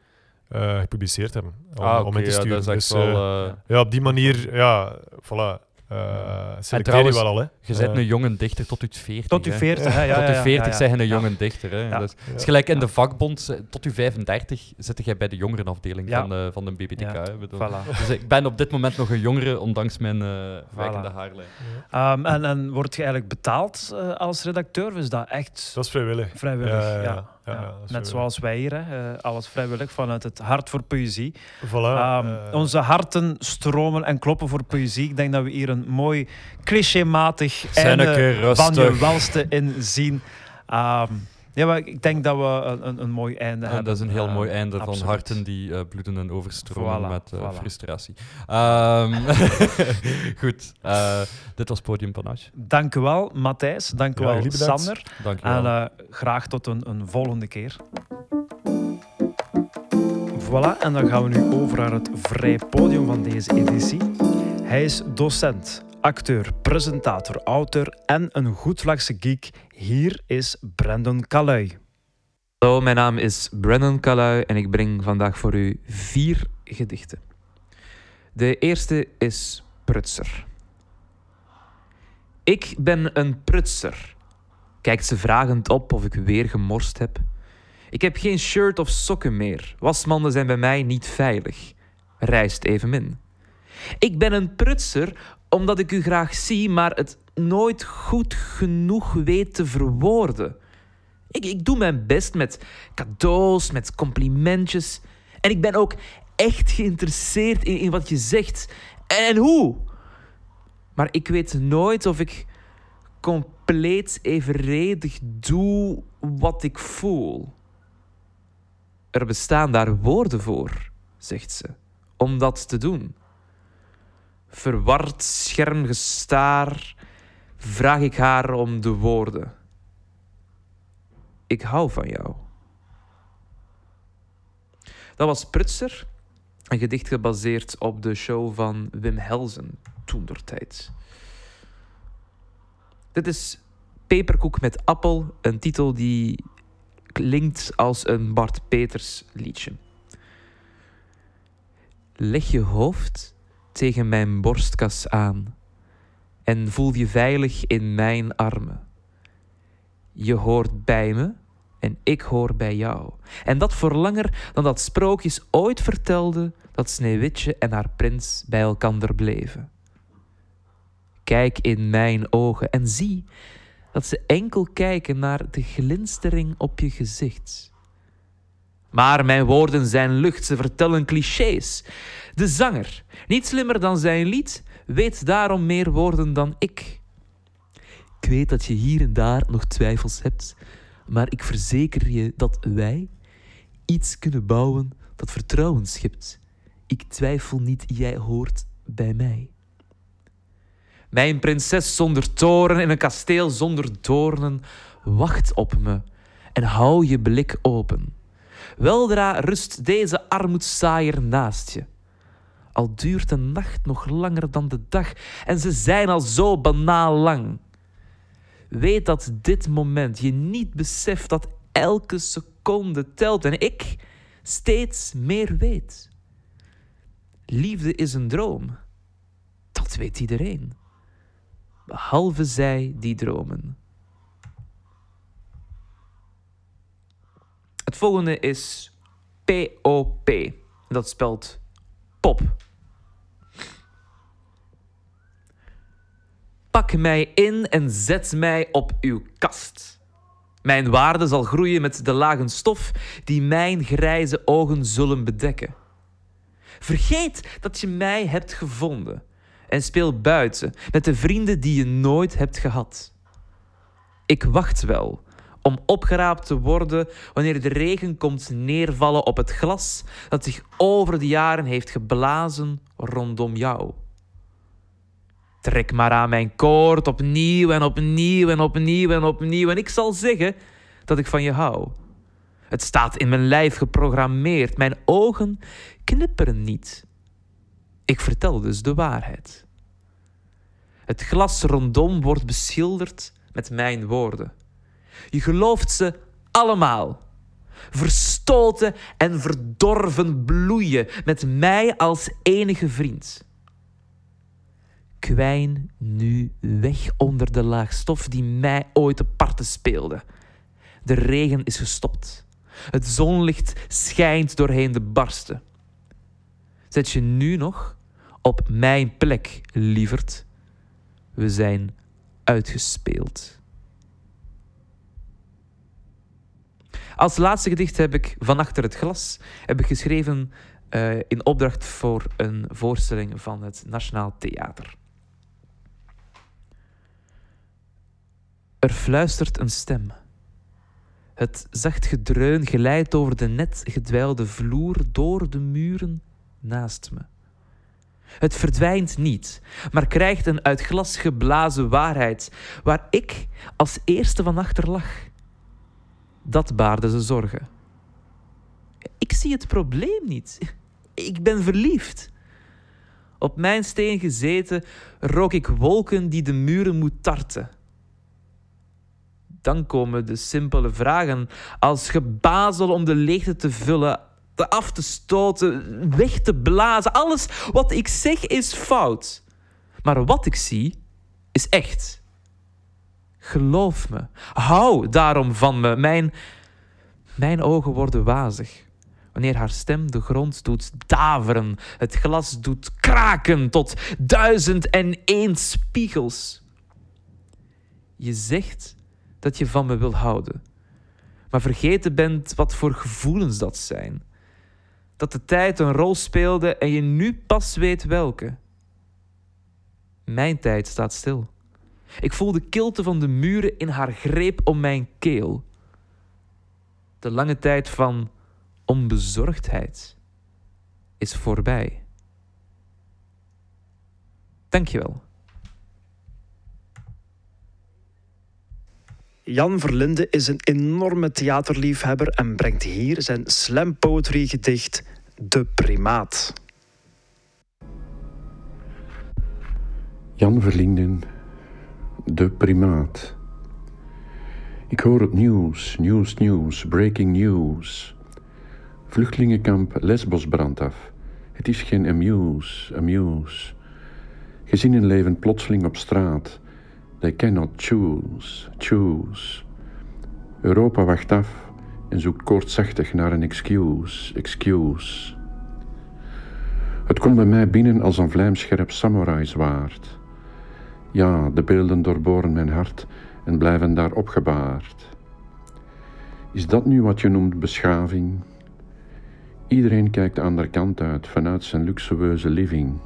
eh, gepubliceerd hebben. Om, Ah, om in te ja, sturen. dat is echt Dus, wel... eh, ja, op die manier, ja, voilà. Uh, trouwens, wel al, hè. Je bent een jonge dichter tot je 40. Tot je 40, hè? Ja, tot je 40 ja, zijn een jonge dichter. Hè. Dus, is gelijk in de vakbond, tot je 35 zit jij bij de jongerenafdeling van, uh, van de BBTK. Hè, voilà. Dus ik ben op dit moment nog een jongere, ondanks mijn uh, wijkende haarlijn. Um, en, en word je eigenlijk betaald uh, als redacteur? Is dat echt... Dat is vrijwillig. Vrijwillig, ja. Ja, net zoals wij hier, hè. alles vrijwillig vanuit het hart voor poëzie. Voilà, um, uh, onze harten stromen en kloppen voor poëzie. Ik denk dat we hier een mooi clichématig einde van je welste in zien. Um, ja, maar ik denk dat we een, een mooi einde hebben. Dat is een heel uh, mooi einde absoluut. van harten die uh, bloeden en overstromen Voilà, met uh, voilà. frustratie. Um, goed, dit was Podium Panache. Dank u wel, Matthijs. Dank u wel. Sander. Dank En wel. graag tot een, een volgende keer. Voilà, en dan gaan we nu over naar het vrij podium van deze editie. Hij is docent, acteur, presentator, auteur en een goedlachse geek. Hier is Brandon Calui. Hallo, mijn naam is Brennan Calui en ik breng vandaag voor u vier gedichten. De eerste is Prutser. Ik ben een prutser. Kijkt ze vragend op of ik weer gemorst heb. Ik heb geen shirt of sokken meer. Wasmanden zijn bij mij niet veilig. Rijst evenmin. Ik ben een prutser omdat ik u graag zie, maar het nooit goed genoeg weet te verwoorden. Ik, ik doe mijn best met cadeaus, met complimentjes. En ik ben ook echt geïnteresseerd in, in wat je zegt. En, en hoe. Maar ik weet nooit of ik compleet evenredig doe wat ik voel. Er bestaan daar woorden voor, zegt ze, om dat te doen. Verward schermgestaar vraag ik haar om de woorden. Ik hou van jou. Dat was Prutser, een gedicht gebaseerd op de show van Wim der tijd. Dit is Peperkoek met appel, een titel die klinkt als een Bart Peters liedje. Leg je hoofd tegen mijn borstkas aan en voel je veilig in mijn armen. Je hoort bij me en ik hoor bij jou. En dat voor langer dan dat sprookjes ooit vertelde dat Sneeuwwitje en haar prins bij elkander bleven. Kijk in mijn ogen en zie dat ze enkel kijken naar de glinstering op je gezicht. Maar mijn woorden zijn lucht, ze vertellen clichés. De zanger, niet slimmer dan zijn lied, weet daarom meer woorden dan ik. Ik weet dat je hier en daar nog twijfels hebt, maar ik verzeker je dat wij iets kunnen bouwen dat vertrouwen schept. Ik twijfel niet, jij hoort bij mij. Mijn prinses zonder toren in een kasteel zonder doornen, wacht op me en hou je blik open. Weldra rust deze armoedsaaier naast je. Al duurt de nacht nog langer dan de dag en ze zijn al zo banaal lang. Weet dat dit moment je niet beseft dat elke seconde telt en ik steeds meer weet. Liefde is een droom. Dat weet iedereen. Behalve zij die dromen. Het volgende is POP. Dat spelt pop. Pak mij in en zet mij op uw kast. Mijn waarde zal groeien met de lagen stof die mijn grijze ogen zullen bedekken. Vergeet dat je mij hebt gevonden en speel buiten met de vrienden die je nooit hebt gehad. Ik wacht wel om opgeraapt te worden wanneer de regen komt neervallen op het glas dat zich over de jaren heeft geblazen rondom jou. Trek maar aan mijn koord opnieuw en opnieuw en opnieuw en opnieuw en ik zal zeggen dat ik van je hou. Het staat in mijn lijf geprogrammeerd, mijn ogen knipperen niet. Ik vertel dus de waarheid. Het glas rondom wordt beschilderd met mijn woorden. Je gelooft ze allemaal. Verstoten en verdorven bloeien met mij als enige vriend. Kwijn nu weg onder de laag stof die mij ooit te parten speelde. De regen is gestopt. Het zonlicht schijnt doorheen de barsten. Zet je nu nog op mijn plek, lieverd. We zijn uitgespeeld. Als laatste gedicht heb ik van achter het glas heb ik geschreven uh, in opdracht voor een voorstelling van het Nationaal Theater. Er fluistert een stem. Het zacht gedreun glijdt over de net gedwijlde vloer door de muren naast me. Het verdwijnt niet, maar krijgt een uit glas geblazen waarheid, waar ik als eerste van achter lag. Dat baarde ze zorgen. Ik zie het probleem niet. Ik ben verliefd. Op mijn steen gezeten rook ik wolken die de muren moet tarten. Dan komen de simpele vragen als gebazel om de leegte te vullen, te af te stoten, weg te blazen. Alles wat ik zeg is fout. Maar wat ik zie is echt. Geloof me. Hou daarom van me. Mijn, mijn ogen worden wazig. Wanneer haar stem de grond doet daveren, het glas doet kraken tot duizend en één spiegels. Je zegt dat je van me wil houden, maar vergeten bent wat voor gevoelens dat zijn. Dat de tijd een rol speelde en je nu pas weet welke. Mijn tijd staat stil. Ik voel de kilte van de muren in haar greep om mijn keel. De lange tijd van onbezorgdheid is voorbij. Dankjewel. Jan Verlinde is een enorme theaterliefhebber en brengt hier zijn slam poetry gedicht De Primaat. Jan Verlinden, De Primaat. Ik hoor het nieuws, nieuws, nieuws, breaking news. Vluchtelingenkamp Lesbos brandt af. Het is geen amuse, amuse. Gezinnen leven plotseling op straat. They cannot choose, choose. Europa wacht af en zoekt koortsachtig naar een excuse, excuse. Het komt bij mij binnen als een vlijmscherp samurai zwaard. Ja, de beelden doorboren mijn hart en blijven daar opgebaard. Is dat nu wat je noemt beschaving? Iedereen kijkt de andere kant uit vanuit zijn luxueuze living.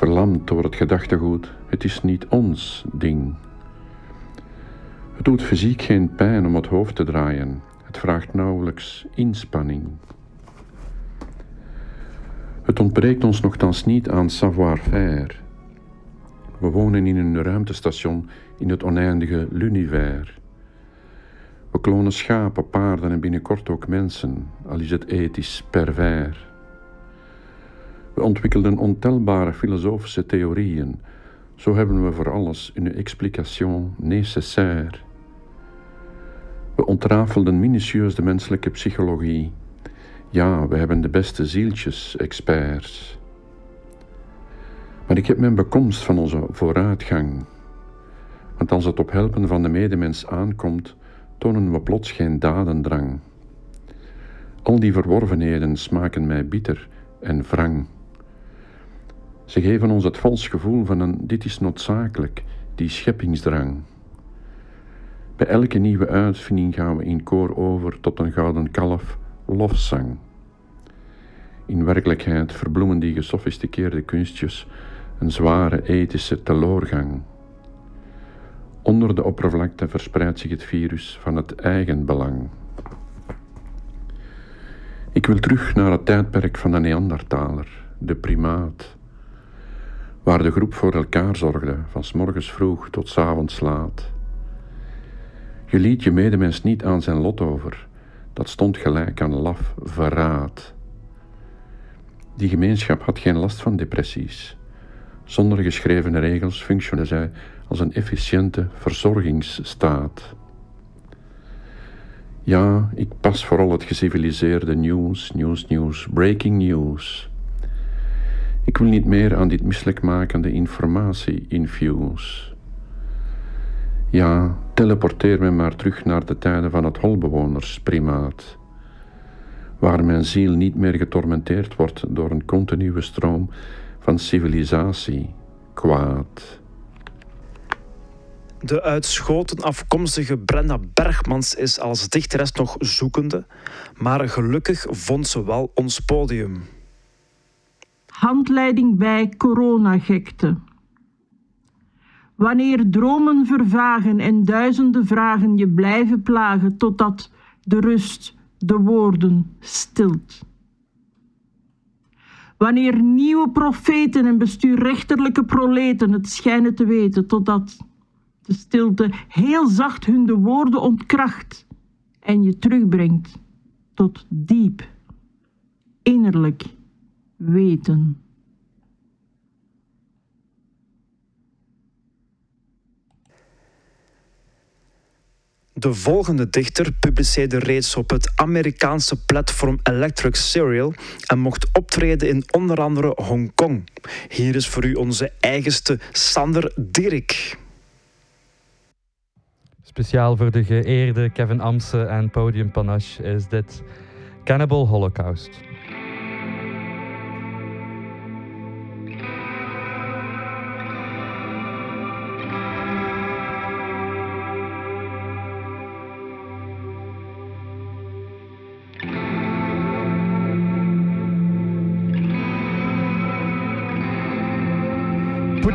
Verlamd door het gedachtegoed, het is niet ons ding. Het doet fysiek geen pijn om het hoofd te draaien. Het vraagt nauwelijks inspanning. Het ontbreekt ons nogthans niet aan savoir-faire. We wonen in een ruimtestation in het oneindige l'univers. We klonen schapen, paarden en binnenkort ook mensen, al is het ethisch pervers. We ontwikkelden ontelbare filosofische theorieën. Zo hebben we voor alles een explication nécessaire. We ontrafelden minutieus de menselijke psychologie. Ja, we hebben de beste zieltjes-experts. Maar ik heb mijn bekomst van onze vooruitgang. Want als het op helpen van de medemens aankomt, tonen we plots geen dadendrang. Al die verworvenheden smaken mij bitter en wrang. Ze geven ons het vals gevoel van een dit is noodzakelijk, die scheppingsdrang. Bij elke nieuwe uitvinding gaan we in koor over tot een gouden kalf lofzang. In werkelijkheid verbloemen die gesofisticeerde kunstjes een zware ethische teloorgang. Onder de oppervlakte verspreidt zich het virus van het eigen belang. Ik wil terug naar het tijdperk van de Neandertaler, de primaat, waar de groep voor elkaar zorgde, van s morgens vroeg tot s avonds laat. Je liet je medemens niet aan zijn lot over, dat stond gelijk aan laf verraad. Die gemeenschap had geen last van depressies. Zonder geschreven regels functioneerde zij als een efficiënte verzorgingsstaat. Ja, ik pas vooral het geciviliseerde nieuws, nieuws, nieuws, breaking news. Ik wil niet meer aan dit misselijkmakende informatie-infuse. Ja, teleporteer me maar terug naar de tijden van het holbewonersprimaat, waar mijn ziel niet meer getormenteerd wordt door een continue stroom van civilisatie, kwaad. De uit Schoten afkomstige Brenda Bergmans is als dichteres nog zoekende, maar gelukkig vond ze wel ons podium. Handleiding bij coronagekte. Wanneer dromen vervagen en duizenden vragen je blijven plagen totdat de rust de woorden stilt. Wanneer nieuwe profeten en bestuurrechterlijke proleten het schijnen te weten totdat de stilte heel zacht hun de woorden ontkracht en je terugbrengt tot diep innerlijk weten. De volgende dichter publiceerde reeds op het Amerikaanse platform Electric Serial en mocht optreden in onder andere Hongkong. Hier is voor u onze eigenste Sander Dirk. Speciaal voor de geëerde Kevin Amse en Podium Panache is dit Cannibal Holocaust.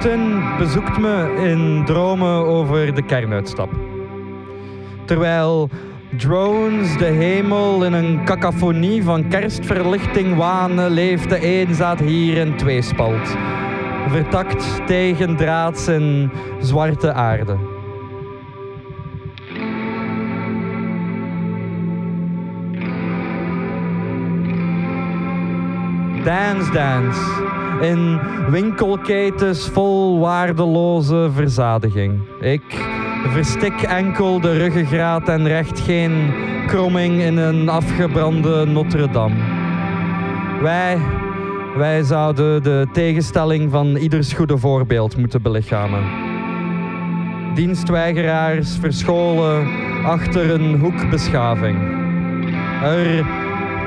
Poetin bezoekt me in dromen over de kernuitstap. Terwijl drones de hemel in een cacophonie van kerstverlichting wanen, leeft de eenzaad hier in tweespalt. Vertakt tegen draads in zwarte aarde. Dance Dance. In winkelketens vol waardeloze verzadiging. Ik verstik enkel de ruggengraat en recht geen kromming in een afgebrande Notre-Dame. Wij, wij zouden de tegenstelling van ieders goede voorbeeld moeten belichamen. Dienstweigeraars verscholen achter een hoekbeschaving. Er,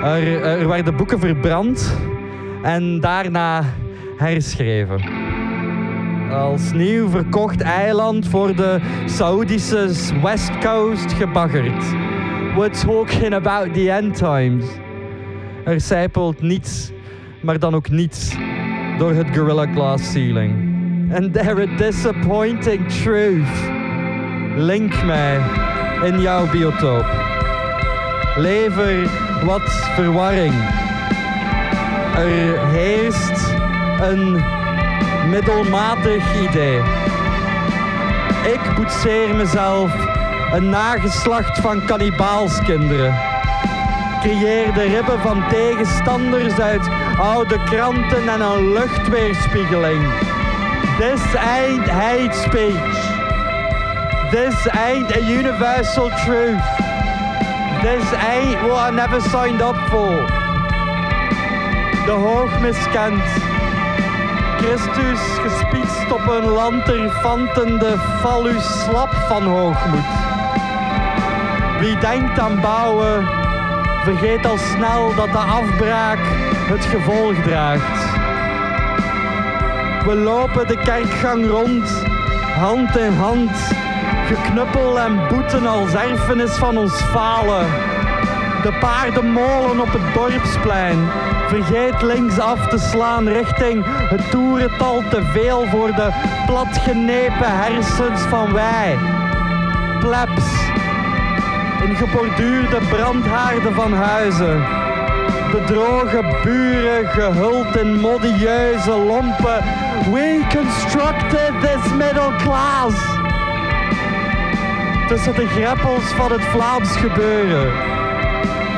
er, er werden boeken verbrand en daarna herschreven. Als nieuw verkocht eiland voor de Saoedische West Coast gebaggerd. We're talking about the end times. Er zijpelt niets, maar dan ook niets door het Gorilla Glass ceiling. And there a disappointing truth. Link mij in jouw biotoop. Lever wat verwarring. Er heerst een middelmatig idee. Ik boetseer mezelf een nageslacht van kannibaalskinderen. Creëer de ribben van tegenstanders uit oude kranten en een luchtweerspiegeling. This ain't hate speech. This ain't a universal truth. This ain't what I never signed up for. De hoogmiskend Christus gespietst op een lanterfantende fallus slap van hoogmoed. Wie denkt aan bouwen, vergeet al snel dat de afbraak het gevolg draagt. We lopen de kerkgang rond, hand in hand, geknuppel en boeten als erfenis van ons falen. De paardenmolen op het dorpsplein, Vergeet linksaf te slaan richting het toerental te veel voor de platgenepen hersens van wij. Plebs. In geborduurde brandhaarden van huizen. De droge buren gehuld in modieuze lompen. We constructed this middle class. Tussen de greppels van het Vlaams gebeuren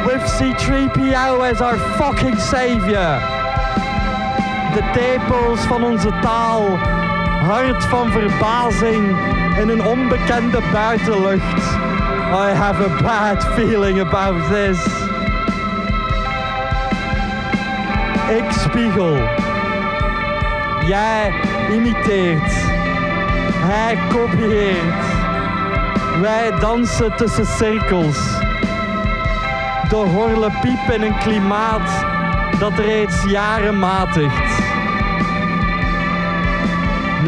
with C3PO as our fucking savior. De tepels van onze taal, hart van verbazing in een onbekende buitenlucht. I have a bad feeling about this. Ik spiegel Jij imiteert. Hij kopieert. Wij dansen tussen cirkels. De horlepiep in een klimaat dat reeds jaren matigt.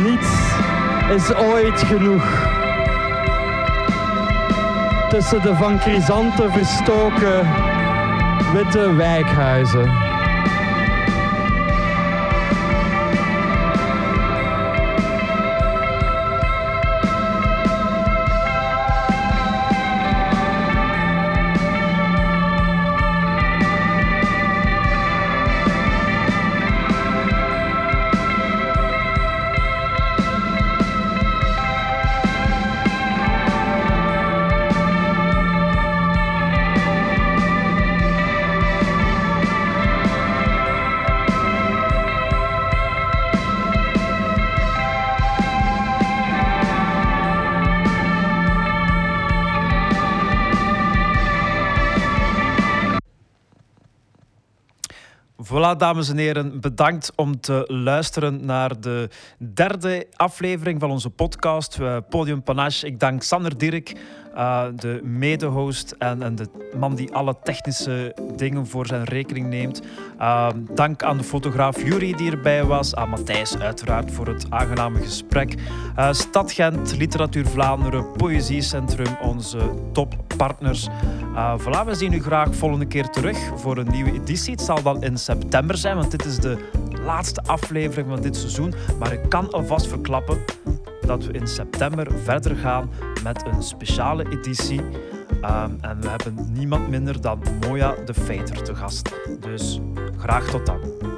Niets is ooit genoeg. Tussen de van chrysanten verstoken witte wijkhuizen. Dames en heren, bedankt om te luisteren naar de derde aflevering van onze podcast uh, Podium Panache. Ik dank Sander Dirk, uh, de mede-host en, en, de man die alle technische dingen voor zijn rekening neemt. Uh, dank aan de fotograaf Jury die erbij was, aan Matthijs uiteraard voor het aangename gesprek. Stad Gent, Literatuur Vlaanderen, Poëziecentrum, onze toppartners. voilà, we zien u graag volgende keer terug voor een nieuwe editie. Het zal dan in september zijn, want dit is de laatste aflevering van dit seizoen. Maar ik kan alvast verklappen dat we in september verder gaan met een speciale editie. Um, en we hebben niemand minder dan Moja de Feiter te gast. Dus graag tot dan.